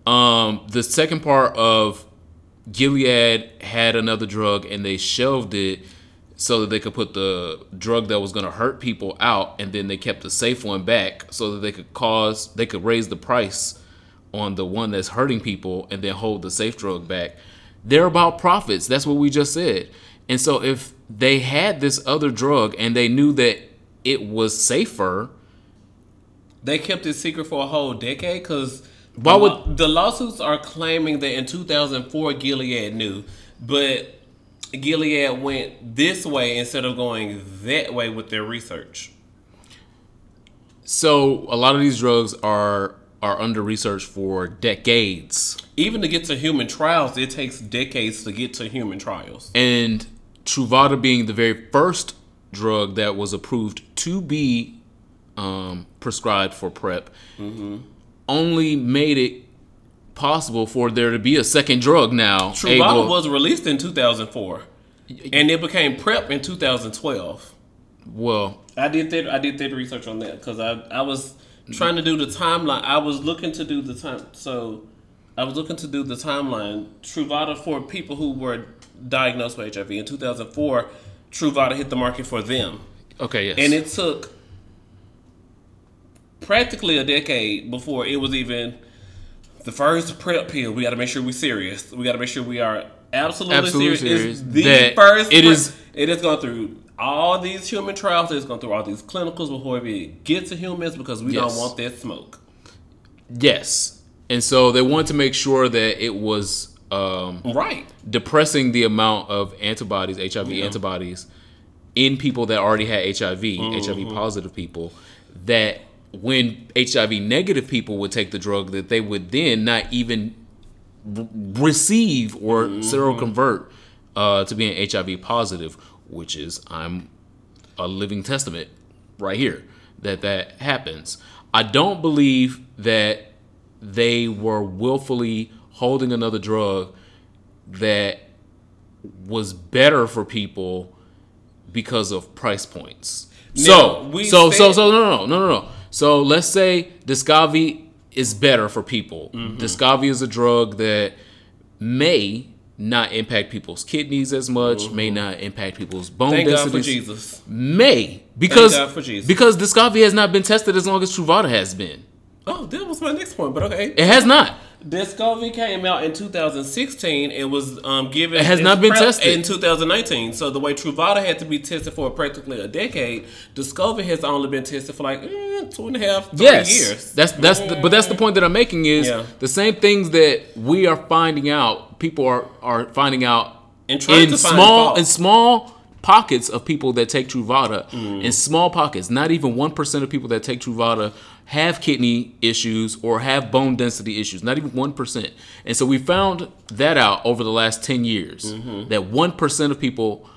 Um, the second part of Gilead had another drug and they shelved it so that they could put the drug that was going to hurt people out and then they kept the safe one back so that they could cause they could raise the price on the one that's hurting people and then hold the safe drug back. They're about profits. That's what we just said. And so if they had this other drug and they knew that it was safer, They kept it secret for a whole decade because Why the, would- the lawsuits are claiming that in 2004 Gilead knew, but Gilead went this way instead of going that way with their research. so a lot of these drugs are are under research for decades. Even to get to human trials, it takes decades to get to human trials. And Truvada being the very first drug that was approved to be um, prescribed for PrEP, only made it possible for there to be a second drug now. Truvada was released in 2004, and it became PrEP in 2012. well, I did that. I did that research on that because I I was trying to do the timeline. I was looking to do the time. So I was looking to do the timeline. Truvada for people who were diagnosed with HIV in 2004. Truvada hit the market for them, okay, yes. and it took practically a decade before it was even the first prep pill. We got to make sure we're serious. We got to make sure we are absolutely, Absolutely serious. serious. It's the That first. it prep- is- It has gone through all these human trials. It's gone through all these clinicals before we get to humans because we Yes. don't want that smoke. yes. And so they wanted to make sure that it was um, Right. depressing the amount of antibodies, HIV antibodies, in people that already had HIV, HIV positive people, that when HIV negative people would take the drug, that they would then not even r- receive or seroconvert uh, to being HIV positive, which is I'm a living testament right here that that happens. I don't believe that they were willfully holding another drug that was better for people because of price points. Now, so, we so, so, said- so, no, no, no, no, no, no. So let's say Descovy is better for people. Mm-hmm. Is a drug that may not impact people's kidneys as much, may not impact people's bone Mm-hmm. Thank God for. Jesus. May because Jesus. because Descovy has not been tested as long as Truvada has been. Oh, that was my next point, but okay. It has not. Descovy came out in 2016 and was um, given. It has not been tested. in 2019. So the way Truvada had to be tested for practically a decade, Discovery has only been tested for like eh, two and a half, three Yes, years. that's that's the, but that's the point that I'm making is Yeah. the same things that we are finding out. People are are finding out And trying in to find small in small pockets of people that take Truvada. Mm. In small pockets, not even one percent of people that take Truvada have kidney issues or have bone density issues. Not even one percent. And so we found that out over the last ten years Mm-hmm. that one percent of people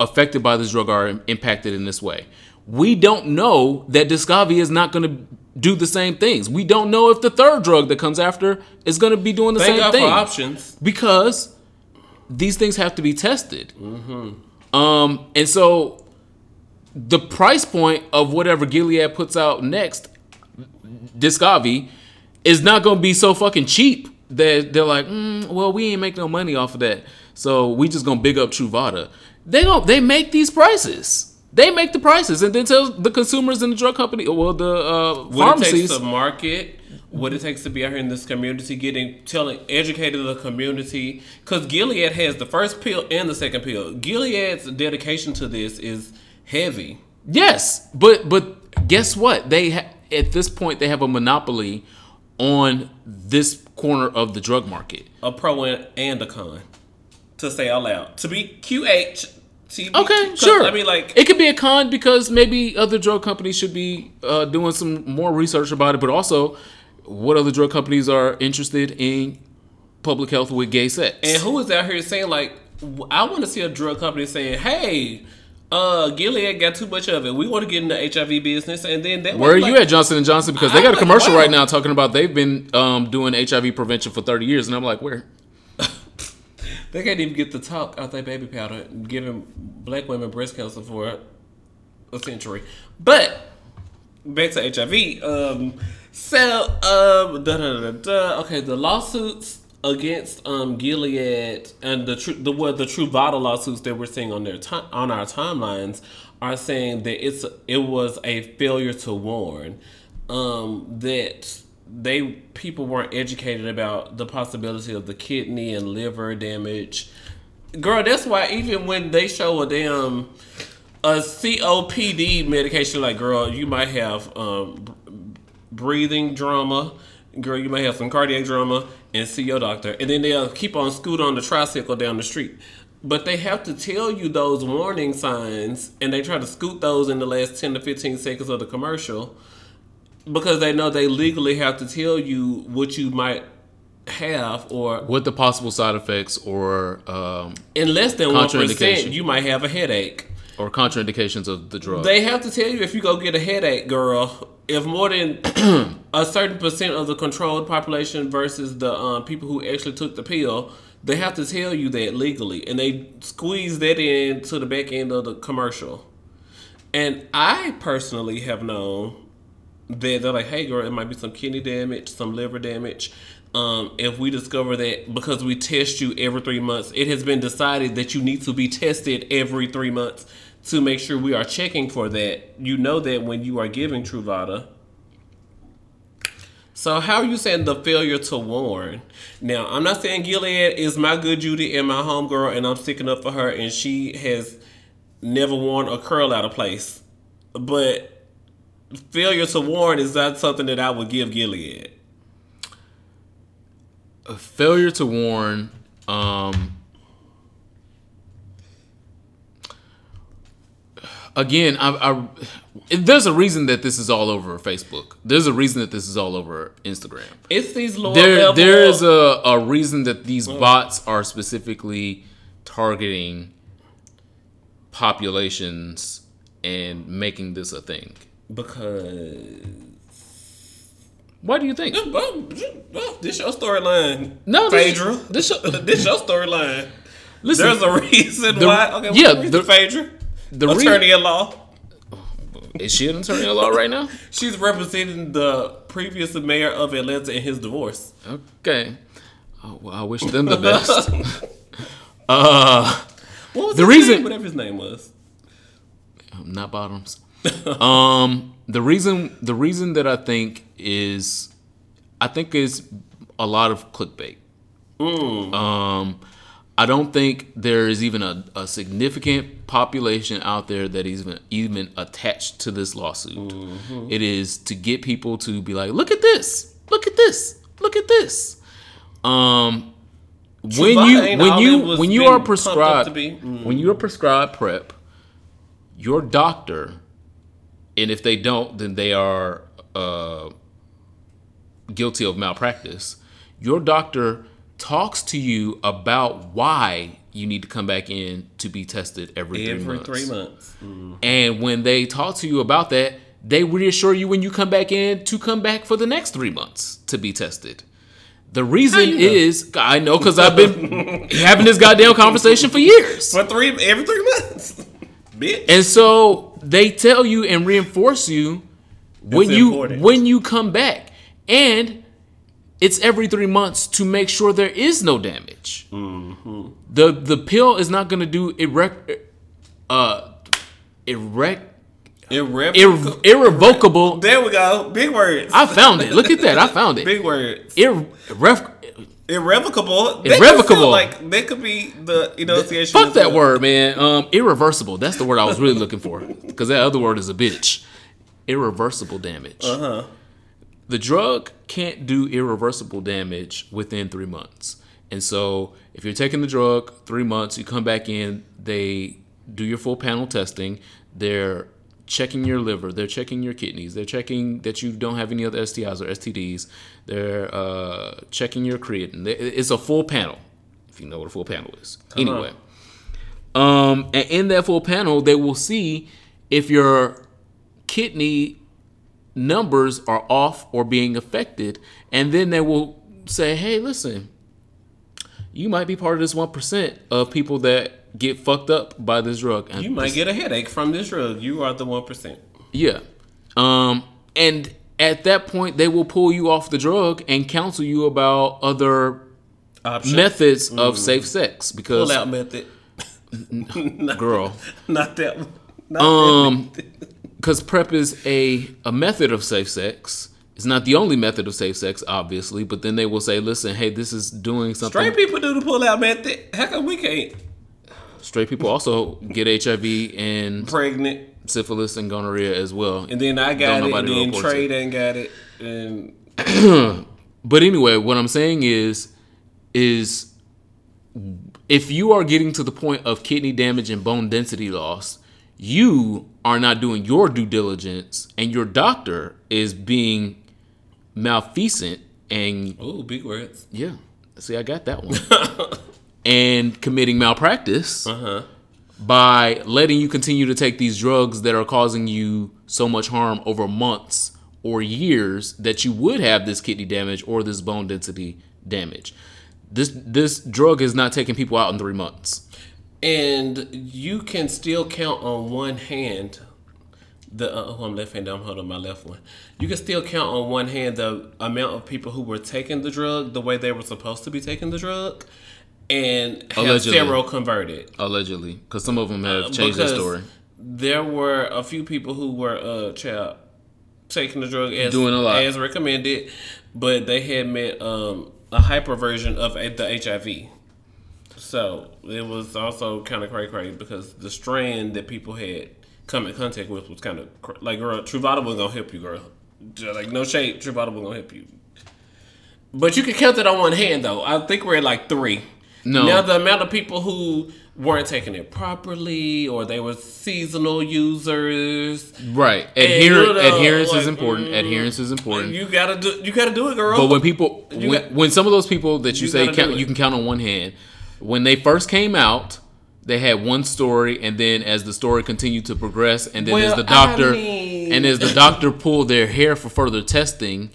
affected by this drug are impacted in this way. We don't know that Descovy is not going to do the same things. We don't know if the third drug that comes after is going to be doing the Thank same God thing for options. because these things have to be tested. Mm-hmm. Um, and so the price point of whatever Gilead puts out next, Descovy, is not going to be so fucking cheap that they're like, mm, well, we ain't make no money off of that, so we just gonna big up Truvada. They don't. They make these prices. They make the prices and then tell the consumers and the drug company, well, the uh, What it takes to market, what it takes to be out here in this community, getting telling, educating the community. Because Gilead has the first pill and the second pill. Gilead's dedication to this is heavy. Yes, but but guess what? They ha- at this point they have a monopoly on this corner of the drug market. A pro and a con. To say out loud. To be QH. To be, Okay, sure. I mean, like, it could be a con because maybe other drug companies should be uh, doing some more research about it. But also, what other drug companies are interested in public health with gay sex? And who is out here saying like, I want to see a drug company saying, "Hey, uh, Gilead got too much of it. We want to get in the HIV business." And then that Where are was you at, Johnson and Johnson? Because they got a like, commercial wow. right now talking about they've been um, doing HIV prevention for 30 years, and I'm like, where? They can't even get the talk out their baby powder, giving black women breast cancer for a century. But back to HIV. Um, so um, da, da, da, da. okay, the lawsuits against um Gilead and the tru- the what the Truvada lawsuits that we're seeing on their time on our timelines are saying that it's it was a failure to warn um that they people weren't educated about the possibility of the kidney and liver damage. Girl that's why even when they show a damn a COPD medication like girl you might have um br- breathing drama. Girl you might have some cardiac drama and see your doctor. And then they'll keep on scooting on the tricycle down the street. But they have to tell you those warning signs and they try to scoot those in the last 10 to 15 seconds of the commercial because they know they legally have to tell you what you might have or What the possible side effects or um, in less than 1% Contraindication. you might have a headache or contraindications of the drug? They have to tell you if you go get a headache, girl. If more than a certain percent of the controlled population versus the um, people who actually took the pill, they have to tell you that legally, and they squeeze that in to the back end of the commercial. And I personally have known that they're like, "Hey, girl, it might be some kidney damage, some liver damage." Um, if we discover that because we test you every three months, it has been decided that you need to be tested every three months to make sure we are checking for that. You know that when you are giving Truvada. So how are you saying the failure to warn? Now, I'm not saying Gilead is my good Judy and my homegirl, and I'm sticking up for her, and she has never worn a curl out of place. But failure to warn is not something that I would give Gilead. a failure to warn. Um, again, I, I, there's a reason that this is all over Facebook. There's a reason that this is all over Instagram. It's these lower There, level. there is a, a reason that these bots are specifically targeting populations and making this a thing. Because Why do you think? this your storyline. No, this- Phaedra. this your- this your storyline. Listen, There's a reason the- why. Okay, yeah, the the- Phaedra, the attorney at law. is she an attorney at law right now? She's representing the previous mayor of Atlanta in his divorce. Okay. Oh, well, I wish them the best. uh, What was The reason- name? whatever his name was. not bottoms. um, the reason the reason that I think is, I think is a lot of clickbait. Um, I don't think there is even a, a significant population out there that is even even attached to this lawsuit. It is to get people to be like, look at this, look at this, look at this. Um, when you when you when you are prescribed to be. Mm. when you are prescribed prep, your doctor, and if they don't, then they are uh, guilty of malpractice. Your doctor talks to you about why you need to come back in to be tested every, three Every months. three months. And when they talk to you about that, they reassure you when you come back in to come back for the next three months to be tested. The reason know? is I know because I've been having this goddamn conversation for years. For three every three months. Bitch. And so they tell you and reinforce you when you important. when you come back, and it's every three months to make sure there is no damage. Mm-hmm. The the pill is not going to do irrec- uh irrec- Irrevocable. ir- irrevocable. there we go. Big words. I found it. Look at that. I found it. Big words. Ir- irref- Irrevocable. They Irrevocable. Like they could be the enunciation. Fuck that well. word, man. Um, irreversible. That's the word I was really looking for. Because that other word is a bitch. Irreversible damage. Uh huh. The drug can't do irreversible damage within three months. And so, if you're taking the drug three months, you come back in, they do your full panel testing. They're checking your liver, they're checking your kidneys, they're checking that you don't have any other STIs or STDs. They're uh, checking your creatine. It's a full panel, if you know what a full panel is. Anyway, um, and in that full panel, they will see if your kidney numbers are off or being affected, and then they will say, "Hey, listen, you might be part of this one percent of people that get fucked up by this drug." And You might get a headache from this drug. You are the one percent. yeah, um, and at that point, they will pull you off the drug and counsel you about other Option. methods of safe sex because, Pull out method. not, girl, Not that one. Not Um, because PrEP is a a method of safe sex. It's not the only method of safe sex, obviously, but then they will say, "Listen, hey, this is doing something." Straight people do the pull out method. How come we can't? Straight people also get HIV and Pregnant. syphilis and gonorrhea as well. And then I got Don't it. And then Trey done got it. And But anyway, what I'm saying is, is if you are getting to the point of kidney damage and bone density loss, you are not doing your due diligence, and your doctor is being malfeasant and oh, big words. yeah. See, I got that one. and committing malpractice Uh huh. by letting you continue to take these drugs that are causing you so much harm over months or years that you would have this kidney damage or this bone density damage. This this drug is not taking people out in three months. And you can still count on one hand. The uh, oh, I'm left-handed. I'm holding my left one. You can still count on one hand the amount of people who were taking the drug the way they were supposed to be taking the drug, and have Allegedly. zero converted. Allegedly, because some of them have changed their Uh, story. There were a few people who were uh child taking the drug as Doing a lot. as recommended, but they had met um a hyper version of the HIV. So it was also kind of cray cray because the strand that people had come in contact with was kind of cr- like girl, Truvada was gonna help you, girl. Like no shade, Truvada was gonna help you. But you can count it on one hand though. I think we're at like three. No. Now the amount of people who weren't taking it properly or they were seasonal users. Right. And, you know, adherence is important. mm, adherence is important. You gotta do you gotta do it, girl. But when people, when, got- when some of those people that you, You say count, you can count on one hand, when they first came out, they had one story, and then as the story continued to progress, and then as the doctor, I mean- and as the doctor pulled their hair for further testing,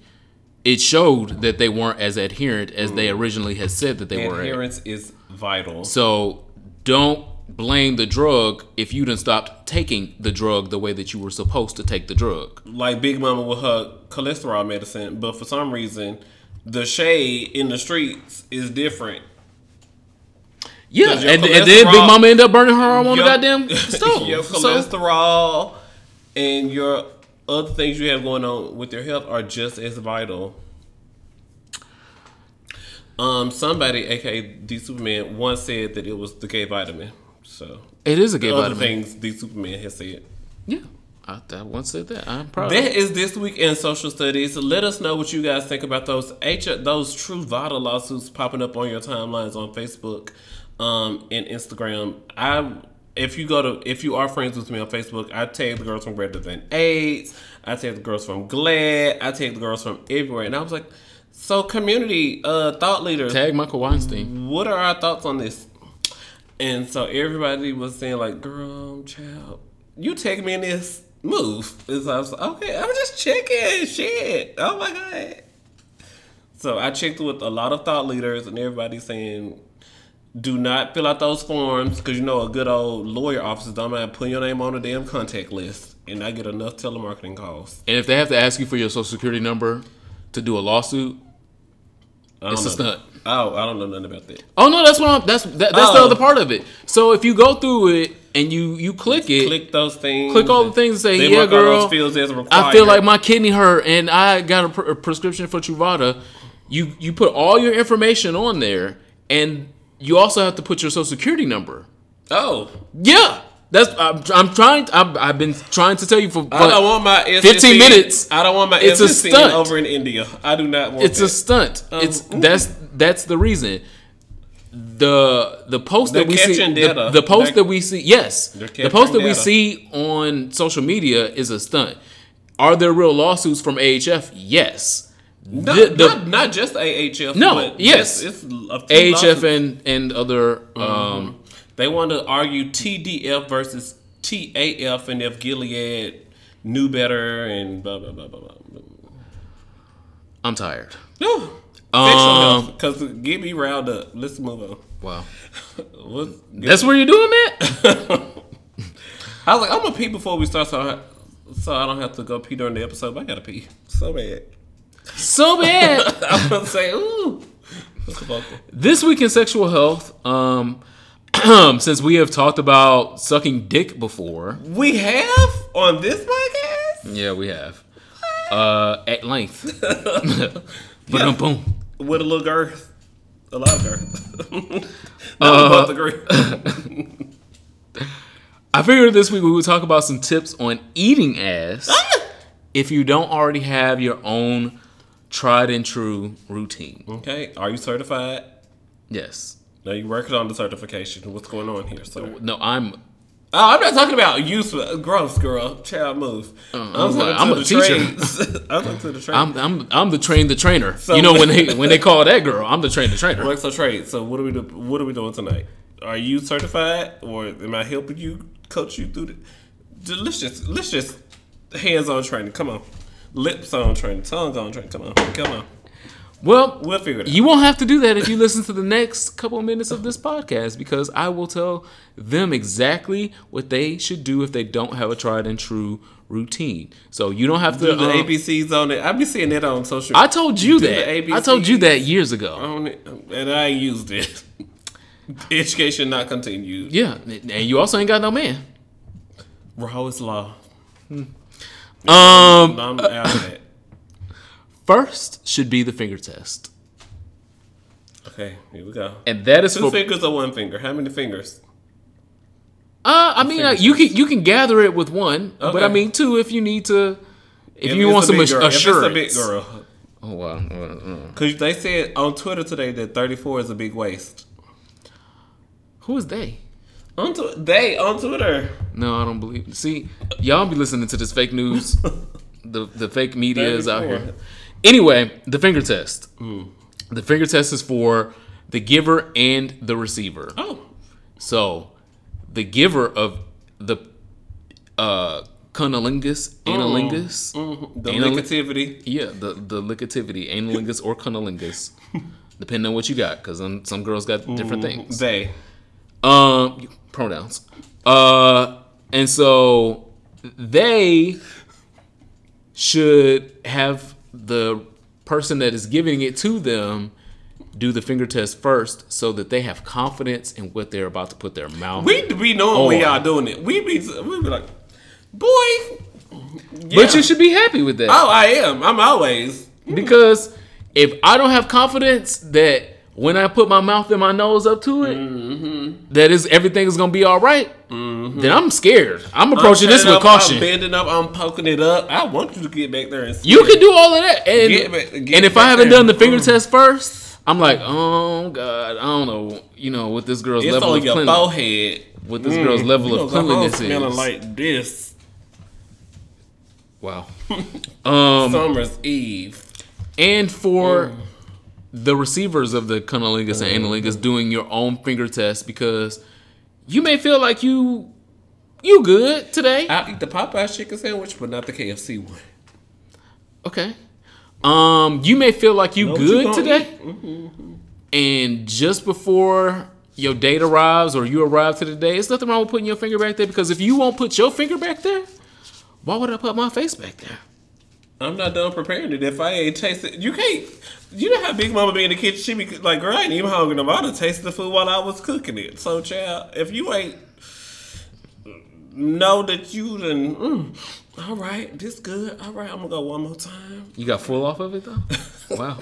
it showed that they weren't as adherent as they originally had said that they were. adherence is vital. So don't blame the drug if you didn't stop taking the drug the way that you were supposed to take the drug. like Big Mama with her cholesterol medicine, but for some reason, the shade in the streets is different. Yeah, and, and then Big Mama ended up burning her arm on the Your- goddamn stove. your So- cholesterol and your other things you have going on with your health are just as vital. Um, somebody, aka D Superman, once said that it was the gay vitamin. So It is a gay vitamin. other things D Superman has said. Yeah, I, I once said that. I'm proud. That is this week in social studies. Let us know what you guys think about those H those Truvada lawsuits popping up on your timelines on Facebook um, and Instagram. I if you go to if you are friends with me on Facebook, I tag the girls from Greater Than AIDS. I tag the girls from GLAAD. I tag the girls from everywhere, and I was like, so community uh, thought leaders, Tag Michael Weinstein. what are our thoughts on this? And so everybody was saying like, "Girl, child, you take me in this move." And so I was like, "Okay, I'm just checking shit." Oh my god! So I checked with a lot of thought leaders, and everybody's saying, "Do not fill out those forms because you know a good old lawyer office don't mind putting your name on a damn contact list, and I get enough telemarketing calls." And if they have to ask you for your social security number to do a lawsuit, it's a stunt. Oh, I don't know nothing about that. Oh no, that's what I'm. That's that, that's the Oh. other part of it. So if you go through it and you you click it, click, those things. Click all the things and say, They yeah, girl. I feel like my kidney hurt and I got a, pr- a prescription for Truvada. you you put all your information on there, and you also have to put your social security number. Oh, Yeah, that's I'm, I'm trying. I'm, I've been trying to tell you for. I don't want my SSN 15 minutes. I don't want my It's a stunt. over in India. I do not want it's that. a stunt. Um, it's that's that's the reason. The the post They're that we see the, the post They're- that we see yes the post that capturing we see on social media is a stunt. Are there real lawsuits from AHF? Yes. No, The- the- not, not just AHF. No, but yes. it's, it's AHF and and other Mm-hmm. um They want to argue TDF versus TAF, and if Gilead knew better, and blah blah blah blah blah. I'm tired. No, Um, because get me riled up. Let's move on. Wow. That's where you're doing that? I was like, I'm gonna pee before we start, so I, so I don't have to go pee during the episode. But I gotta pee so bad. So bad. I'm gonna say, ooh. What's the vocal? This week in sexual health, um since we have talked about sucking dick before. We have on this podcast Yeah, we have. Uh, at length. but um, boom. with a little girth, a lot of girth. Uh, agree. I figured this week we would talk about some tips on eating ass if you don't already have your own tried and true routine. Mm-hmm. Okay, are you certified? Yes. No, you working on the certification. What's going on here, sir? No, I'm. Oh, I'm not talking about use gross, girl. Child move. Uh, I'm, I'm like, I'm to a the teacher. I'm talking to the trades. I'm I'm I'm the train the trainer. So- you know when they when they call that girl, I'm the train the trainer. Works or trade. So what are we do, what are we doing tonight? Are you certified, or am I helping you coach you through the? ju- Let's just let's just hands on training. Come on, lips on training, tongue on training. Come on, come on. Well, We'll figure it out. You won't have to do that if you listen to the next couple of minutes of this podcast because I will tell them exactly what they should do if they don't have a tried and true routine. So you don't have to. Do the um, ABCs on it. I be seeing that on social. I told you that. I told you that years ago. it, and I used it. Education not continued. Yeah, and you also ain't got no man. Raw is law. Um, I'm out of that. first should be the finger test, Okay, here we go. and that is Two for. fingers or one finger? How many fingers? Uh, I mean, uh, you can you can gather it with one, but I mean two if you need to. If, you want some ass- girl. assurance. If it's a big girl. Oh wow. Uh, uh. Because they said on Twitter today that 34 is a big waist. Who is they? On tw- they on Twitter. No, I don't believe. See, y'all be listening to this fake news. the the fake media is out here. Anyway, the finger test. The finger test is for the giver and the receiver. Oh, So, the giver of the uh cunnilingus, analingus, the Anal- ligativity. yeah, the the ligativity, analingus or cunnilingus, depending on what you got, because some girls got different things. They. Um, pronouns. Uh, and so they should have the person that is giving it to them do the finger test first, so that they have confidence in what they're about to put their mouth. We be knowing we Oh. are doing it. We be we be like, boy. But you should be happy with that Oh, I am. I'm always. because if I don't have confidence that when I put my mouth and my nose up to it, Mm-hmm. that is everything is gonna be all right, then I'm scared. I'm I'm approaching this with up, caution. I'm bending up. I'm poking it up. I want you to get back there and see You can do all of that, and Get back- get and if I haven't there. done the finger Mm. test first, I'm like, oh god, I don't know, you know, what this girl's It's level of your clean, forehead. what this girl's level of gonna go home cleanliness smelling is. like this. wow. um, Summer's Eve. and for Mm. The receivers of the cunnilingus and analingus doing your own finger test because you may feel like you you good today. I'll eat the Popeyes chicken sandwich, but not the KFC one. Okay. Um, you may feel like you Know what you good gonna today, and just before your date arrives or you arrive to the day, it's nothing wrong with putting your finger back there because if you won't put your finger back there, why would I put my face back there? I'm not done preparing it. If I ain't tasted, it, you can't. You know how Big Mama be in the kitchen? She be like, "Girl, I ain't even hungry no. I done tasted the food while I was cooking it." So, child, if you ain't know that you done, mm, all right, this good. All right, I'm gonna go one more time. You got full off of it though. wow.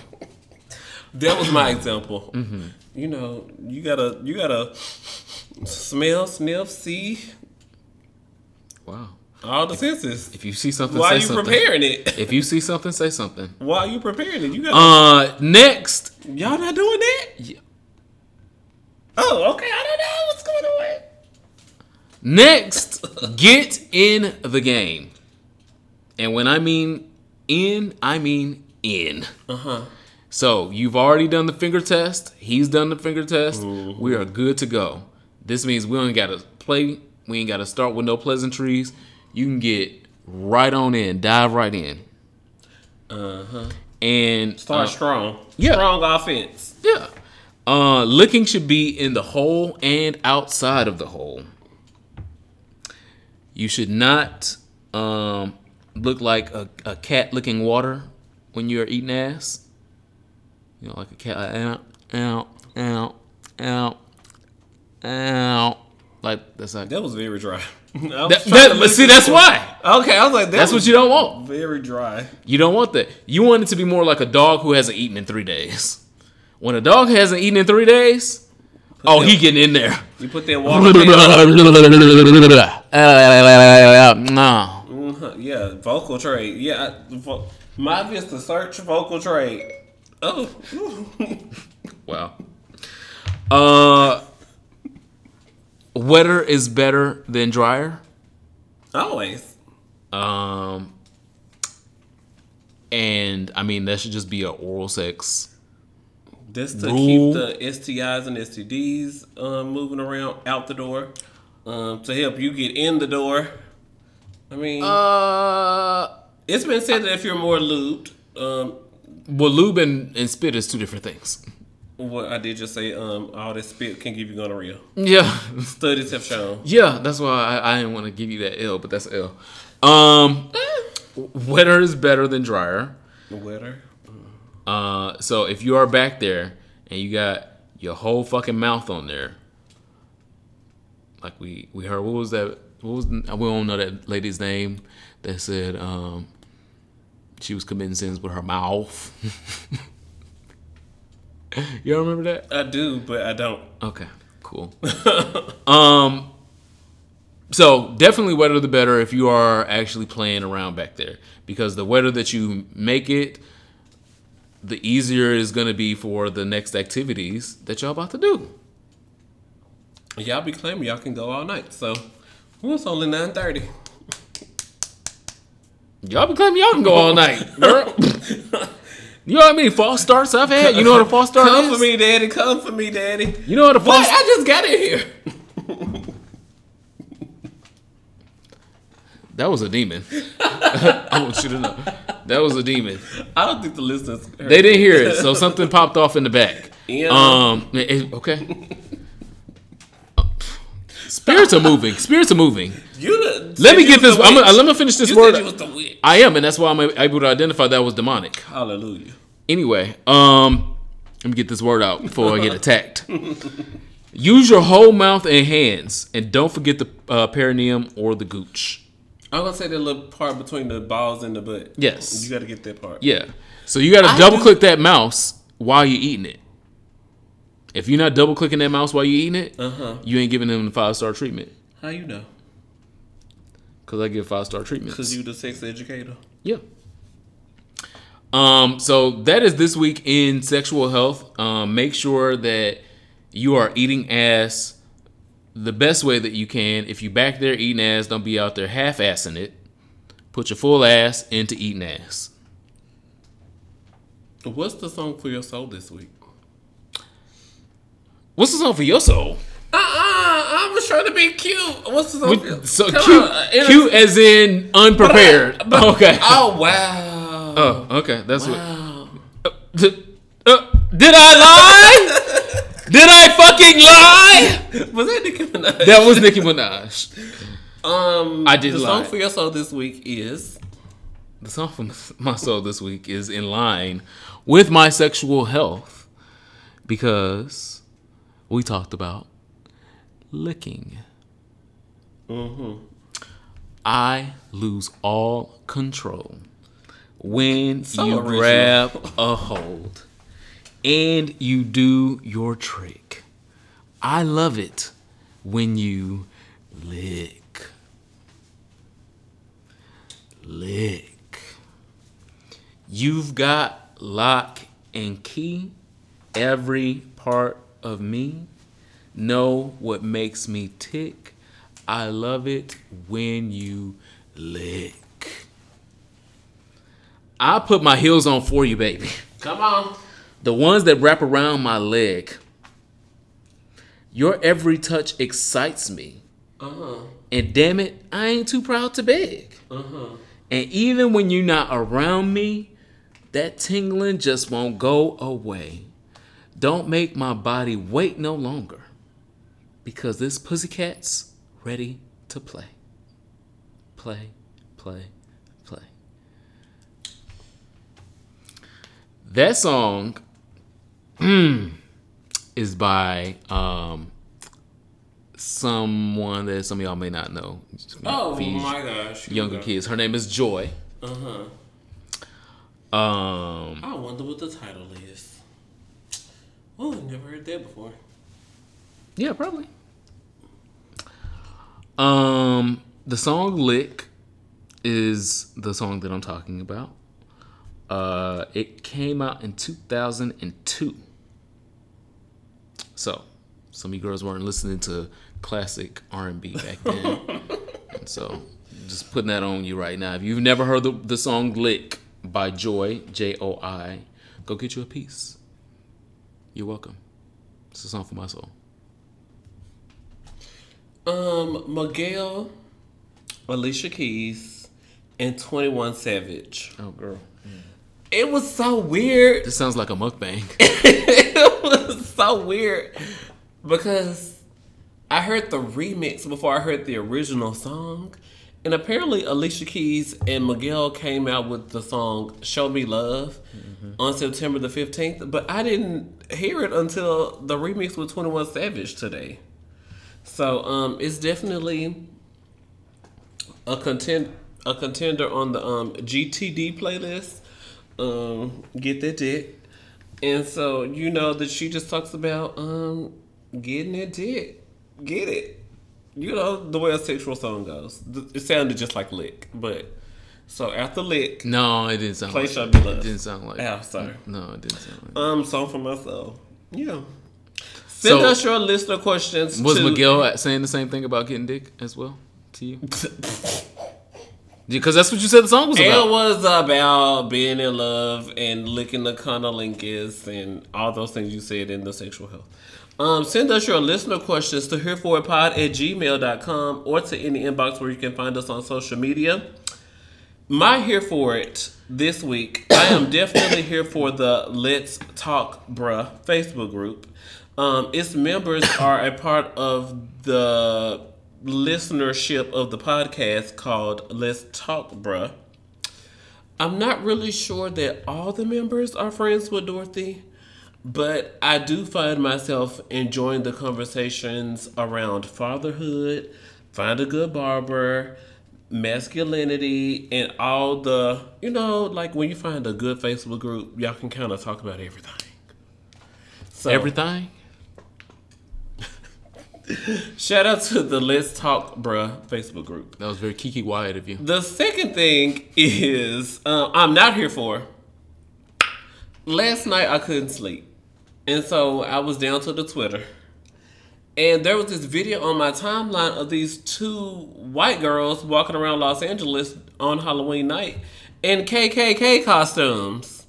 That was my example. Mm-hmm. You know, you gotta you gotta smell, sniff, see Wow. All the senses. If you see something, Why say are you something. preparing it? If you see something, say something. Why are you preparing it? You got Uh, next, y'all not doing that? Yeah. Oh, okay. I don't know what's going on. next, get in the game. And when I mean in, I mean in. Uh huh. So you've already done the finger test. He's done the finger test. We are good to go. This means we don't got to play. We ain't got to start with no pleasantries. You can get right on in, dive right in, Uh huh. and Start uh, strong. yeah. Strong offense. Yeah. Uh, licking should be in the hole and outside of the hole. You should not um, look like a, a cat licking water when you're eating ass. You know, like a cat, like, ow, ow, ow, ow, ow. Like that's like That was very dry. That, that- but see, that's to- why. Okay, I was like, that That's was what you don't want. Very dry. You don't want that. You want it to be more like a dog who hasn't eaten in three days. When a dog hasn't eaten in three days, oh, he getting in there. You put that water. No. Yeah, vocal trade. Yeah, I- vo- my Vista search vocal trade. Oh, Wow. Uh, wetter is better than drier. always. Um, and I mean that should just be a oral sex. This to Rule. keep the STIs and STDs um, moving around out the door. Um, to help you get in the door. I mean, Uh, it's been said that if you're more lubed, um, well, lube and, and spit is two different things. What I did just say, um, all this spit can give you gonorrhea. Yeah. Studies have shown. Yeah, that's why I, I didn't want to give you that L, but that's L. Um, wetter is better than drier. Wetter. Uh, so if you are back there and you got your whole fucking mouth on there, like we we heard, what was that? What was we don't know that lady's name that said um she was committing sins with her mouth. you don't remember that? I do, but I don't. Okay, cool. um, so definitely wetter the better if you are actually playing around back there, because the wetter that you make it, the easier it's gonna be for the next activities that y'all about to do. Y'all be claiming y'all can go all night, so it's only nine thirty. Y'all be claiming y'all can go all night, girl. You know what I mean? false starts I've had? You know what a false start Come is? for me, daddy. Come for me, daddy. You know what a false What? I just got in here. That was a demon. I want you to know. That was a demon. I don't think the listeners. Heard They didn't hear it, so something popped off in the back. Yeah. Um. it- okay. Spirits are moving. Spirits are moving. You the- Let me get this. I'm gonna, let me finish this You word. said you was the witch. I am, and that's why I'm able to identify that was demonic. Hallelujah. Anyway, um, let me get this word out before I get attacked. Use your whole mouth and hands, and don't forget the uh, perineum or the gooch. I'm gonna say the little part between the balls and the butt. Yes. You got to get that part. Yeah. So you got to double do- click that mouse while you're eating it. If you're not double clicking that mouse while you're eating it, Uh huh. you ain't giving them the five star treatment. How you know? Cause I give five star treatments. Cause you the sex educator. Yeah. Um, so that is this week in sexual health. Um, make sure that you are eating ass the best way that you can. If you back there eating ass, don't be out there half assing it. Put your full ass into eating ass. What's the song for your soul this week? What's the song for your soul? Uh uh I was trying to be cute. What's the song? So Come cute, on, uh, cute as in unprepared. But- okay. Oh wow. Oh, okay. That's Wow. what. Did, uh, did I lie? did I fucking lie? Was that Nicki Minaj? That was Nicki Minaj. Um, I did The lie. song for your soul this week is The song from my soul this week is in line with my sexual health because we talked about licking. Mm-hmm. I lose all control when So you original. grab a hold and you do your trick. I love it when you lick. Lick. You've got lock and key. Every part of me know what makes me tick. I love it when you lick. I put my heels on for you, baby. Come on. The ones that wrap around my leg. Your every touch excites me. Uh-huh. And damn it, I ain't too proud to beg. Uh-huh. And even when you're not around me, that tingling just won't go away. Don't make my body wait no longer. Because this pussycat's ready to play. Play, play, play. That song is by um, someone that some of y'all may not know. Oh my gosh. Younger kids. Her name is Joi. Uh-huh. Um, I wonder what the title is. Oh, never heard that before. yeah, probably. Um, the song "Lick" is the song that I'm talking about. Uh, it came out in 2002. So, some of you girls weren't listening to classic R&B back then. and so, just putting that on you right now. If you've never heard the, the song "Lick" by Joi, J O I, go get you a piece. You're welcome. It's a song for my soul. Um, Miguel, Alicia Keys, and 21 Savage. Oh, girl. It was so weird. This sounds like a mukbang. it was so weird because I heard the remix before I heard the original song. And apparently, Alicia Keys and Miguel came out with the song Show Me Love on September the 15th, but I didn't hear it until the remix with 21 Savage today. So um, it's definitely a content a contender on the um, GTD playlist. Um, get that dick. And so you know that she just talks about um getting that dick. Get it. You know the way a sexual song goes. It sounded just like lick, but so after lick, No, it didn't sound Play like Show that. Me Love. It didn't sound like oh sorry, No, it didn't sound like um song for my soul. Yeah. Send So- us your list of questions. Was to, Miguel saying the same thing about getting dick as well to you? Because that's what you said the song was about. It was about being in love and licking the cunnilingus and all those things you said in the sexual health. Um, send us your listener questions to hereforpod at gmail.com or to any inbox where you can find us on social media. My here for it this week, I am definitely here for the Let's Talk Bruh Facebook group. Um, its members are a part of the listenership of the podcast called Let's Talk Bruh. I'm not really sure that all the members are friends with Dorothy, but I do find myself enjoying the conversations around fatherhood, find a good barber, masculinity, and all the, you know, like when you find a good Facebook group, y'all can kind of talk about everything. So, Everything. Shout out to the Let's Talk Bruh Facebook group. That was very Keke Wyatt of you. The second thing is uh, I'm not here for. Last night I couldn't sleep, and so I was down to the Twitter, and there was this video on my timeline of these two white girls walking around Los Angeles on Halloween night in KKK costumes,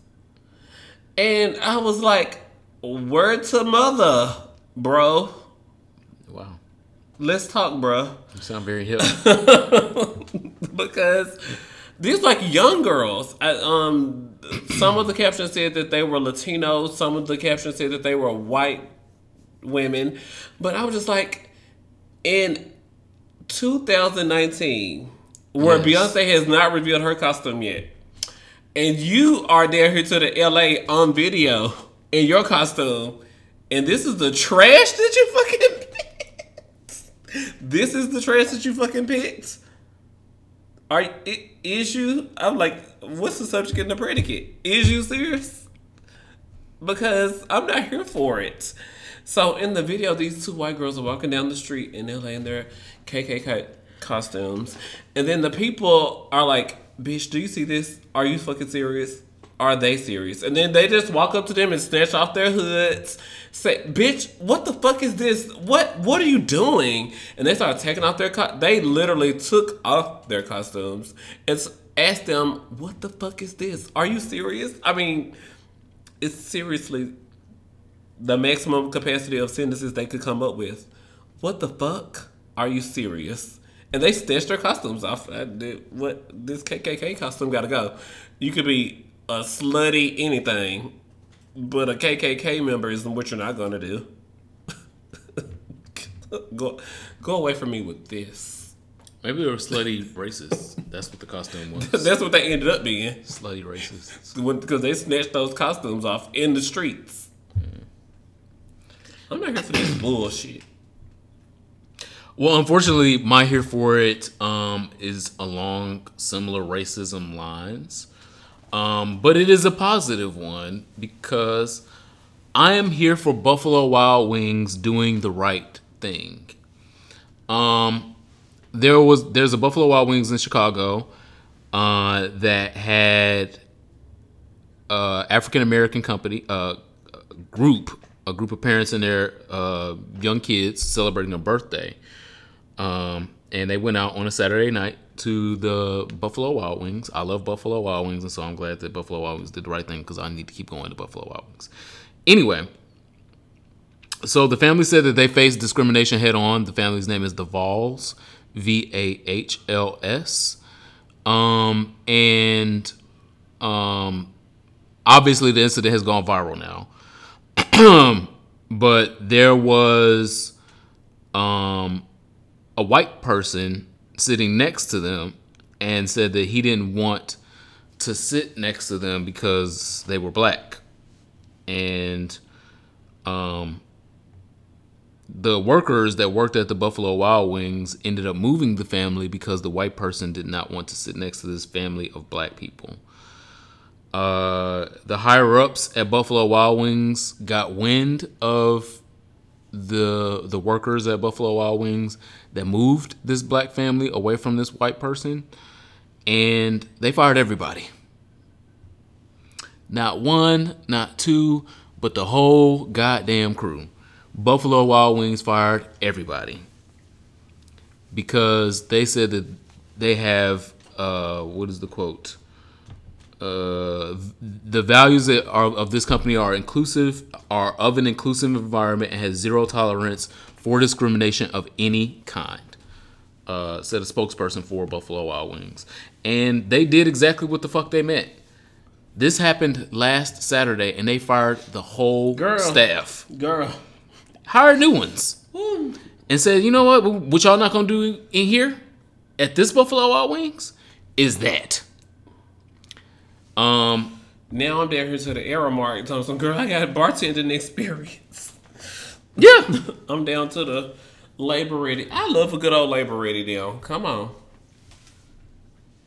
and I was like, "Word to mother, bro. Let's talk, bro." You sound very hip. because these like young girls. I, um, some of the captions said that they were Latinos. Some of the captions said that they were white women. But I was just like, in 2019, where Yes. Beyonce has not revealed her costume yet, and you are there here to the LA on video in your costume, and this is the trash that you fucking. This is the trash that you fucking picked. Are i- is you? I'm like, what's the subject and the predicate? Is you serious? because I'm not here for it. So in the video, these two white girls are walking down the street in LA in their KKK costumes, and then the people are like, "Bitch, do you see this? Are you fucking serious? Are they serious?" And then they just walk up to them and snatch off their hoods, say, "Bitch, what the fuck is this? What what are you doing?" And they start taking off their co- they literally took off their costumes and asked them, "What the fuck is this? Are you serious?" I mean, it's seriously the maximum capacity of sentences they could come up with. What the fuck? Are you serious? And they snatched their costumes off. I did, what this KKK costume got to go. You could be a slutty anything, but a KKK member isn't what you're not gonna do. go, go away from me with this. Maybe they were slutty racists. That's what the costume was. That's what they ended up being slutty racists. because they snatched those costumes off in the streets. I'm not here for this bullshit. Well, unfortunately, my here for it um, is along similar racism lines, um, but it is a positive one because I am here for Buffalo Wild Wings doing the right thing. Um, there was there's a Buffalo Wild Wings in Chicago uh, that had uh, African American company uh, group a group of parents and their uh, young kids celebrating a birthday. Um, and they went out on a Saturday night to the Buffalo Wild Wings. I love Buffalo Wild Wings, and so I'm glad that Buffalo Wild Wings did the right thing because I need to keep going to Buffalo Wild Wings. Anyway, so the family said that they faced discrimination head on. The family's name is the Vahls, V A H L S. Um, and um, obviously the incident has gone viral now. but there was um, a white person sitting next to them and said that he didn't want to sit next to them because they were black. And um, the workers that worked at the Buffalo Wild Wings ended up moving the family because the white person did not want to sit next to this family of black people. Uh, the higher ups at Buffalo Wild Wings got wind of the the workers at Buffalo Wild Wings that moved this black family away from this white person, and they fired everybody. Not one, not two, but the whole goddamn crew. Buffalo Wild Wings fired everybody because they said that they have uh, what is the quote? Uh, the values that are of this company are inclusive, are of an inclusive environment, and has zero tolerance for discrimination of any kind. Uh, said a spokesperson for Buffalo Wild Wings, and they did exactly what the fuck they meant. This happened last Saturday, and they fired the whole Girl. staff, Girl. hired new ones, and said, "You know what? What y'all not gonna do in here at this Buffalo Wild Wings is that." Um, Now I'm down here to the Aramark telling some girl I got bartending experience. Yeah, I'm down to the labor ready. I love a good old labor ready deal. Come on.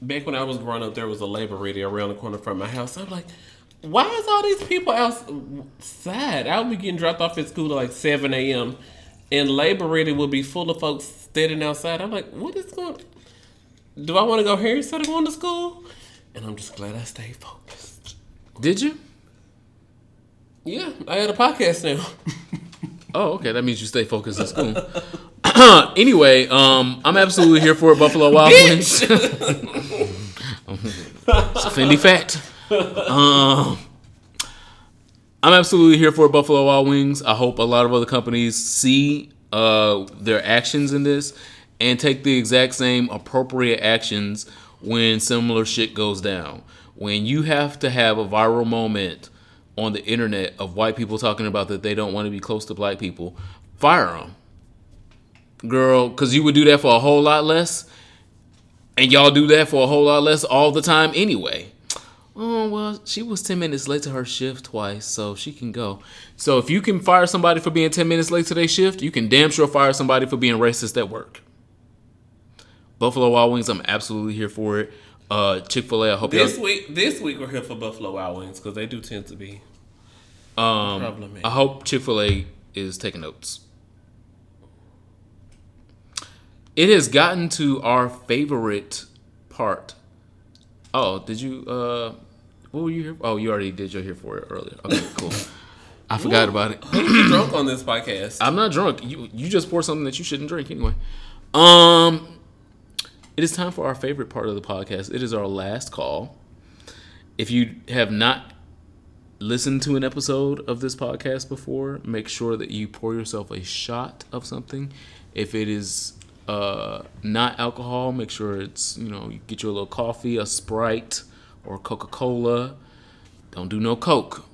Back when I was growing up, there was a labor ready around the corner from my house. I'm like, why is all these people outside? I would be getting dropped off at school at like 7 a.m. And labor ready would be full of folks standing outside. I'm like, what is going Do I want to go here instead of going to school? And I'm just glad I stayed focused. did you? Yeah, I had a podcast now. Oh, okay. That means you stay focused in school. anyway, um, I'm absolutely here for it, Buffalo Wild Wings. it's a Fendi fact. Um, I'm absolutely here for Buffalo Wild Wings. I hope a lot of other companies see uh, their actions in this and take the exact same appropriate actions when similar shit goes down. When you have to have a viral moment on the internet of white people talking about that they don't want to be close to black people, fire them. Girl, because you would do that for a whole lot less. And y'all do that for a whole lot less all the time anyway. Oh, well, she was 10 minutes late to her shift twice, so she can go. So if you can fire somebody for being 10 minutes late to their shift, you can damn sure fire somebody for being racist at work. Buffalo Wild Wings, I'm absolutely here for it. Uh, Chick fil A, I hope This y'all. week, this week we're here for Buffalo Wild Wings because they do tend to be Um, Problematic. I hope Chick Fil A is taking notes. It has gotten to our favorite part. Oh, did you? uh What were you here? Oh, you already did your here for it earlier. Okay, cool. I forgot about it. Drunk on this podcast. I'm not drunk. You you just poured something that you shouldn't drink anyway. Um, it is time for our favorite part of the podcast. It is our last call. If you have not listened to an episode of this podcast before, make sure that you pour yourself a shot of something. If it is uh, not alcohol, make sure it's you know you get you a little coffee, a Sprite, or Coca Cola. Don't do no Coke.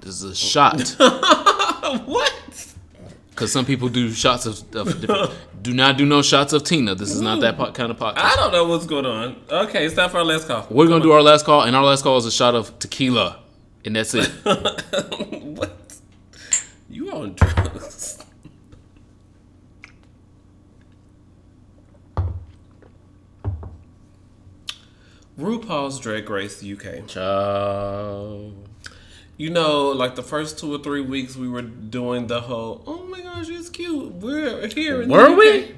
This is a shot. what? Because some people do shots of, of different. do not do no shots of Tina. This is not that po- kind of podcast. I don't know what's going on. Okay, it's time for our last call. We're gonna do our last call, and our last call is a shot of tequila, and that's it. what? You on drugs? RuPaul's Drag Race UK. Ciao. You know, like the first two or three weeks, we were doing the whole "Oh my gosh, it's cute." We're here. Were we?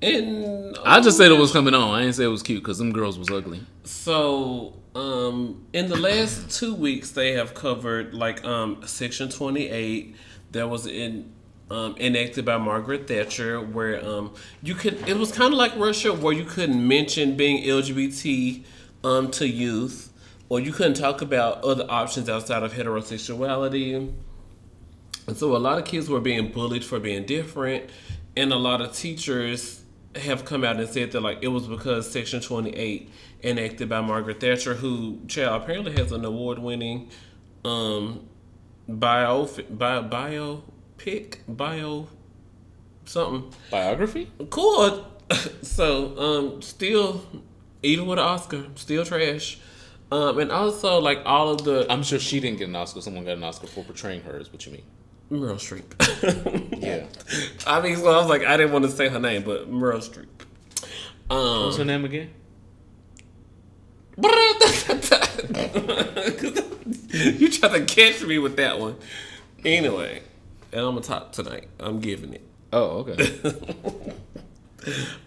And I just said it was coming on. I didn't say it was cute because them girls was ugly. So, um, in the last two weeks, they have covered like um, Section 28 that was in um, enacted by Margaret Thatcher, where um, you could. It was kind of like Russia, where you couldn't mention being LGBT um, to youth, or you couldn't talk about other options outside of heterosexuality. And so a lot of kids were being bullied for being different, and a lot of teachers have come out and said that like it was because Section 28 enacted by Margaret Thatcher, who child apparently has an award-winning um bio bio biopic bio something Biography? cool. so um still even with an Oscar, still trash. Um, and also like all of the I'm sure she didn't get an Oscar. Someone got an Oscar for portraying her. Is what you mean? Meryl Streep. Yeah. I mean, so I was like, I didn't want to say her name, but Meryl Streep. Um, What's her name again? you try to catch me with that one. Anyway, and I'm gonna talk tonight. I'm giving it. Oh, okay.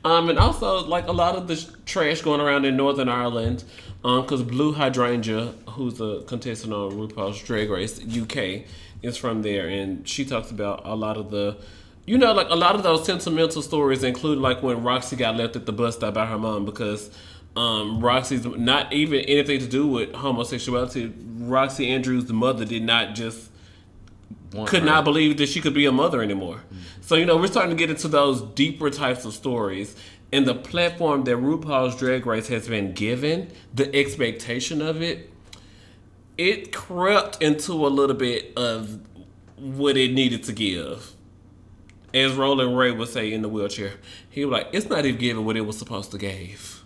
Um, and also like a lot of the trash going around in Northern Ireland, um, because Blu Hydrangea, who's a contestant on RuPaul's Drag Race UK, is from there, and she talks about a lot of the, you know, like a lot of those sentimental stories include like when Roxxxy got left at the bus stop by her mom because. Um, Roxxxy's not even anything to do with homosexuality. Roxxxy Andrews, the mother, did not just Want could her. not believe that she could be a mother anymore. So you know, we're starting to get into those deeper types of stories, and the platform that RuPaul's Drag Race has been given, the expectation of it, it crept into a little bit of what it needed to give. As Roland Ray would say in the wheelchair, he was like, "It's not even giving what it was supposed to give."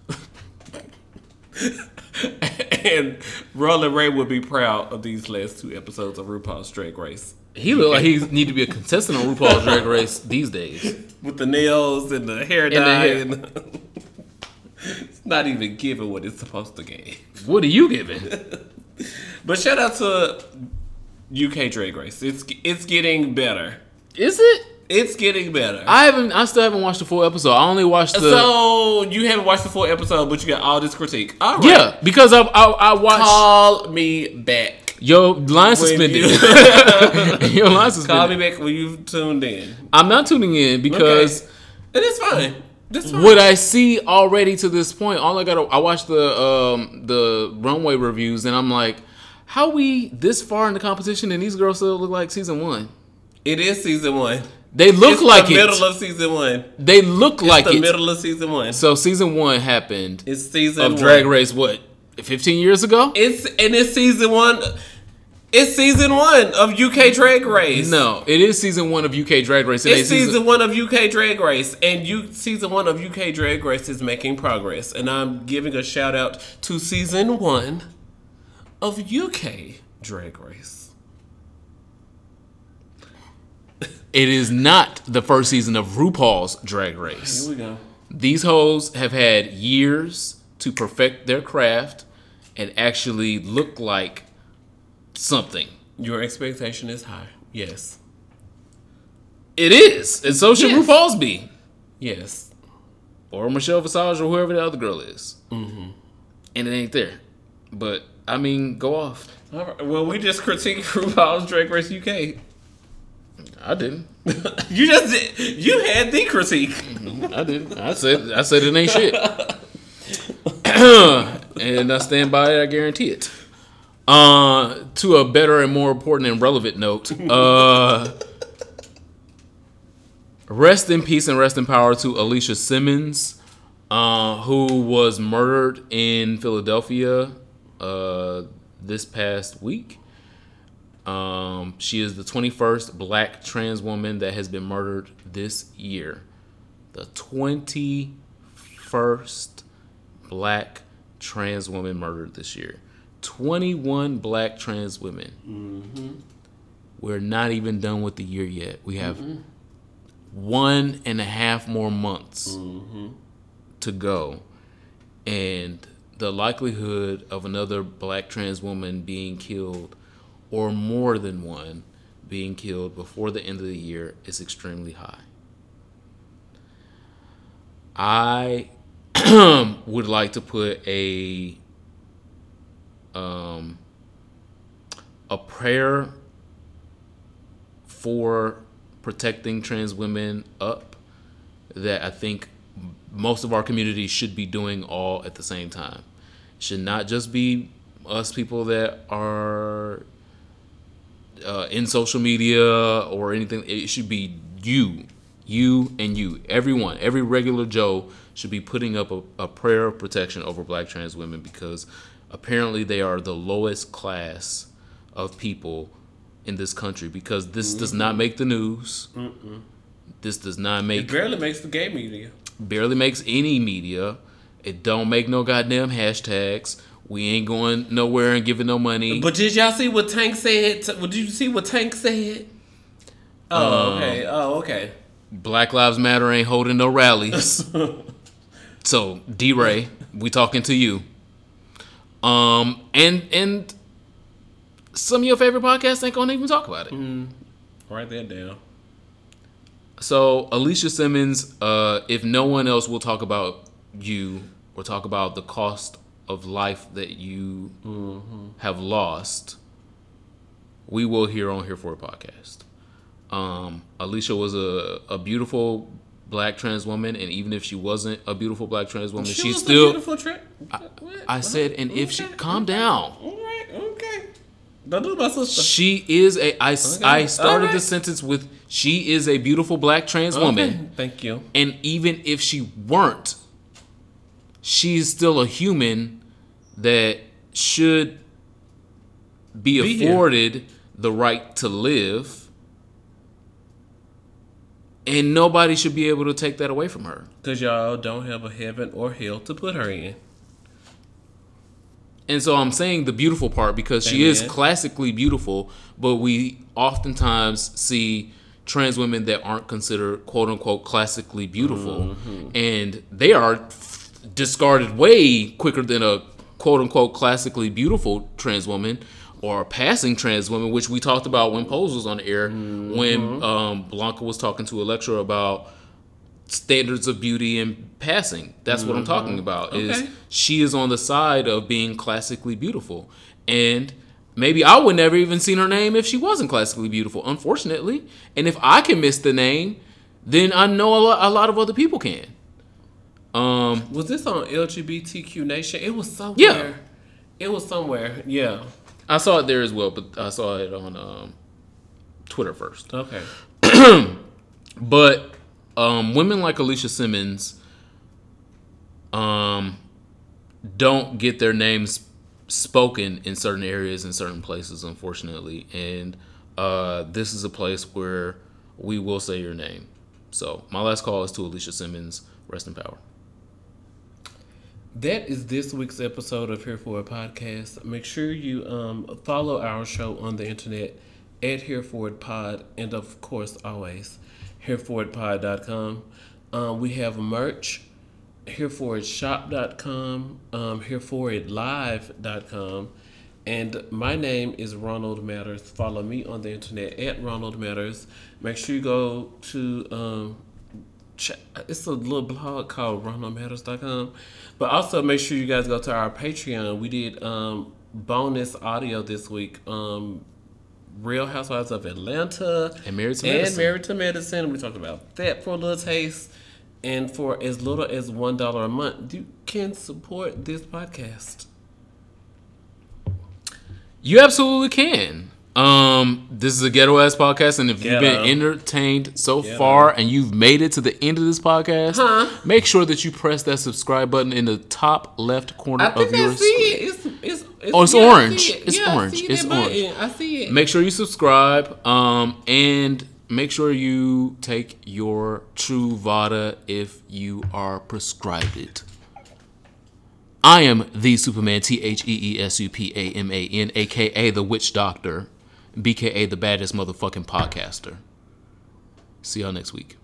and Roland Ray would be proud of these last two episodes of RuPaul's Drag Race. He look like he need to be a contestant on RuPaul's Drag Race these days. with the nails and the hair the dye. hair. And it's not even giving what it's supposed to give. What are you giving? But shout out to UK Drag Race. It's it's getting better. Is it? It's getting better. I haven't. I still haven't watched the full episode. I only watched the. so you haven't watched the full episode, but you got all this critique. All right. yeah, because I I, I watched. Call me back. Your line suspended. you- Your line Call suspended. me back when you've tuned in. I'm not tuning in because And it's fine. That's fine. what I see already to this point, all I got to I watched the um the runway reviews and I'm like, how we this far in the competition and these girls still look like season one. it is season one. They look it's like the it. middle of season one. they look like the it. middle of season one. So season one happened It's season of one. Drag Race. What, 15 years ago? It's and it's season one. It's season one of UK Drag Race. No, it is season one of UK Drag Race. and It's they season one of UK Drag Race, and you season one of UK Drag Race is making progress. And I'm giving a shout out to season one of UK Drag Race. It is not the first season of RuPaul's Drag Race. Here we go. These hoes have had years to perfect their craft and actually look like something. Your expectation is high. Yes. It is, and so should Yes. RuPaul's be, Yes. or Michelle Visage, or whoever the other girl is. Mm-hmm. And it ain't there. But I mean, go off. All right. Well, we just critiqued RuPaul's Drag Race UK. I didn't. You just did. You had the critique. I didn't. I said. I said it ain't shit. and I stand by it. I guarantee it. Uh, to a better and more important and relevant note. Uh, rest in peace and rest in power to Alicia Simmons, uh, who was murdered in Philadelphia uh, this past week. Um, she is the 21st black trans woman that has been murdered this year. The 21st black trans woman murdered this year. 21 black trans women. Mm-hmm. We're not even done with the year yet. We have mm-hmm. one and a half more months mm-hmm. to go. And the likelihood of another black trans woman being killed, or more than one being killed before the end of the year, is extremely high. I would like to put a um, a prayer for protecting trans women up that I think most of our community should be doing all at the same time. Should not just be us people that are uh, in social media or anything. It should be you, you, and you. Everyone, every regular Joe should be putting up a, a prayer of protection over black trans women because apparently they are the lowest class of people in this country because this does not make the news. This does not make. It barely makes the gay media. barely makes any media. It don't make no goddamn hashtags. We ain't going nowhere and giving no money. But did y'all see what Tank said? Did you see what Tank said? Oh, um, okay. Oh, okay. Black Lives Matter ain't holding no rallies. so DeRay, we talking to you. Um and and some of your favorite podcasts ain't gonna even talk about it. Write that down. So Alicia Simmons, uh, if no one else will talk about you or talk about the cost of life that you have lost, we will hear on here for a podcast. Um, Alicia was a, a beautiful black trans woman, and even if she wasn't a beautiful black trans woman, She she's still. beautiful tra- What? I said, and if she Okay. calm down, All right. Okay. Don't do my sister. she is a. I, s- I started the sentence with she is a beautiful black trans woman. Okay, Thank you. And even if she weren't, she's still a human that should be, Be here. afforded the right to live. And nobody should be able to take that away from her. Because y'all don't have a heaven or hell to put her in. And so I'm saying the beautiful part because she is classically beautiful, but we oftentimes see trans women that aren't considered quote unquote classically beautiful. Mm-hmm. And they are discarded way quicker than a quote unquote classically beautiful trans woman or passing trans women, which we talked about when Pose was on the air, when um, Blanca was talking to Electra about standards of beauty and passing. That's what I'm talking about. Is she is on the side of being classically beautiful, and maybe I would never even seen her name if she wasn't classically beautiful. Unfortunately, and if I can miss the name, then I know a lot, a lot of other people can. Um, Was this on LGBTQ Nation? It was somewhere. Yeah. It was somewhere. Yeah. I saw it there as well, but I saw it on um, Twitter first. Okay. But um, women like Alicia Simmons um, don't get their names spoken in certain areas in certain places, unfortunately. And uh, this is a place where we will say your name. So my last call is to Alicia Simmons. Rest in power. That is this week's episode of Here For It podcast. Make sure you um, follow our show on the internet at Here For It Pod, and of course, always HereForItPod.com. Um, we have merch, HereForItShop.com, um, HereForItLive.com, And my name is Ronald Matters. Follow me on the internet at Ronald Matters. Make sure you go to um, it's a little blog called ronaldmatters.com. But also make sure you guys go to our Patreon. We did um, bonus audio this week. Um, Real Housewives of Atlanta And Married to and Medicine. Married to Medicine. We talked about that for a little taste. And for as little as one dollar a month, you can support this podcast. You absolutely can. Um, this is a ghetto ass podcast, and if you've been entertained so Ghetto. far and you've made it to the end of this podcast, Huh? make sure that you press that subscribe button in the top left corner I think of your I see screen. it. It's, it's, it's, Oh, it's yeah, orange. it. It's Yeah, I orange. see It's that button. orange. I see it. Make sure you subscribe, um, and make sure you take your Truvada if you are prescribed it. I am the Superman, T H E E S U P A M A N, aka the Witch Doctor, BKA the baddest motherfucking podcaster. See y'all next week.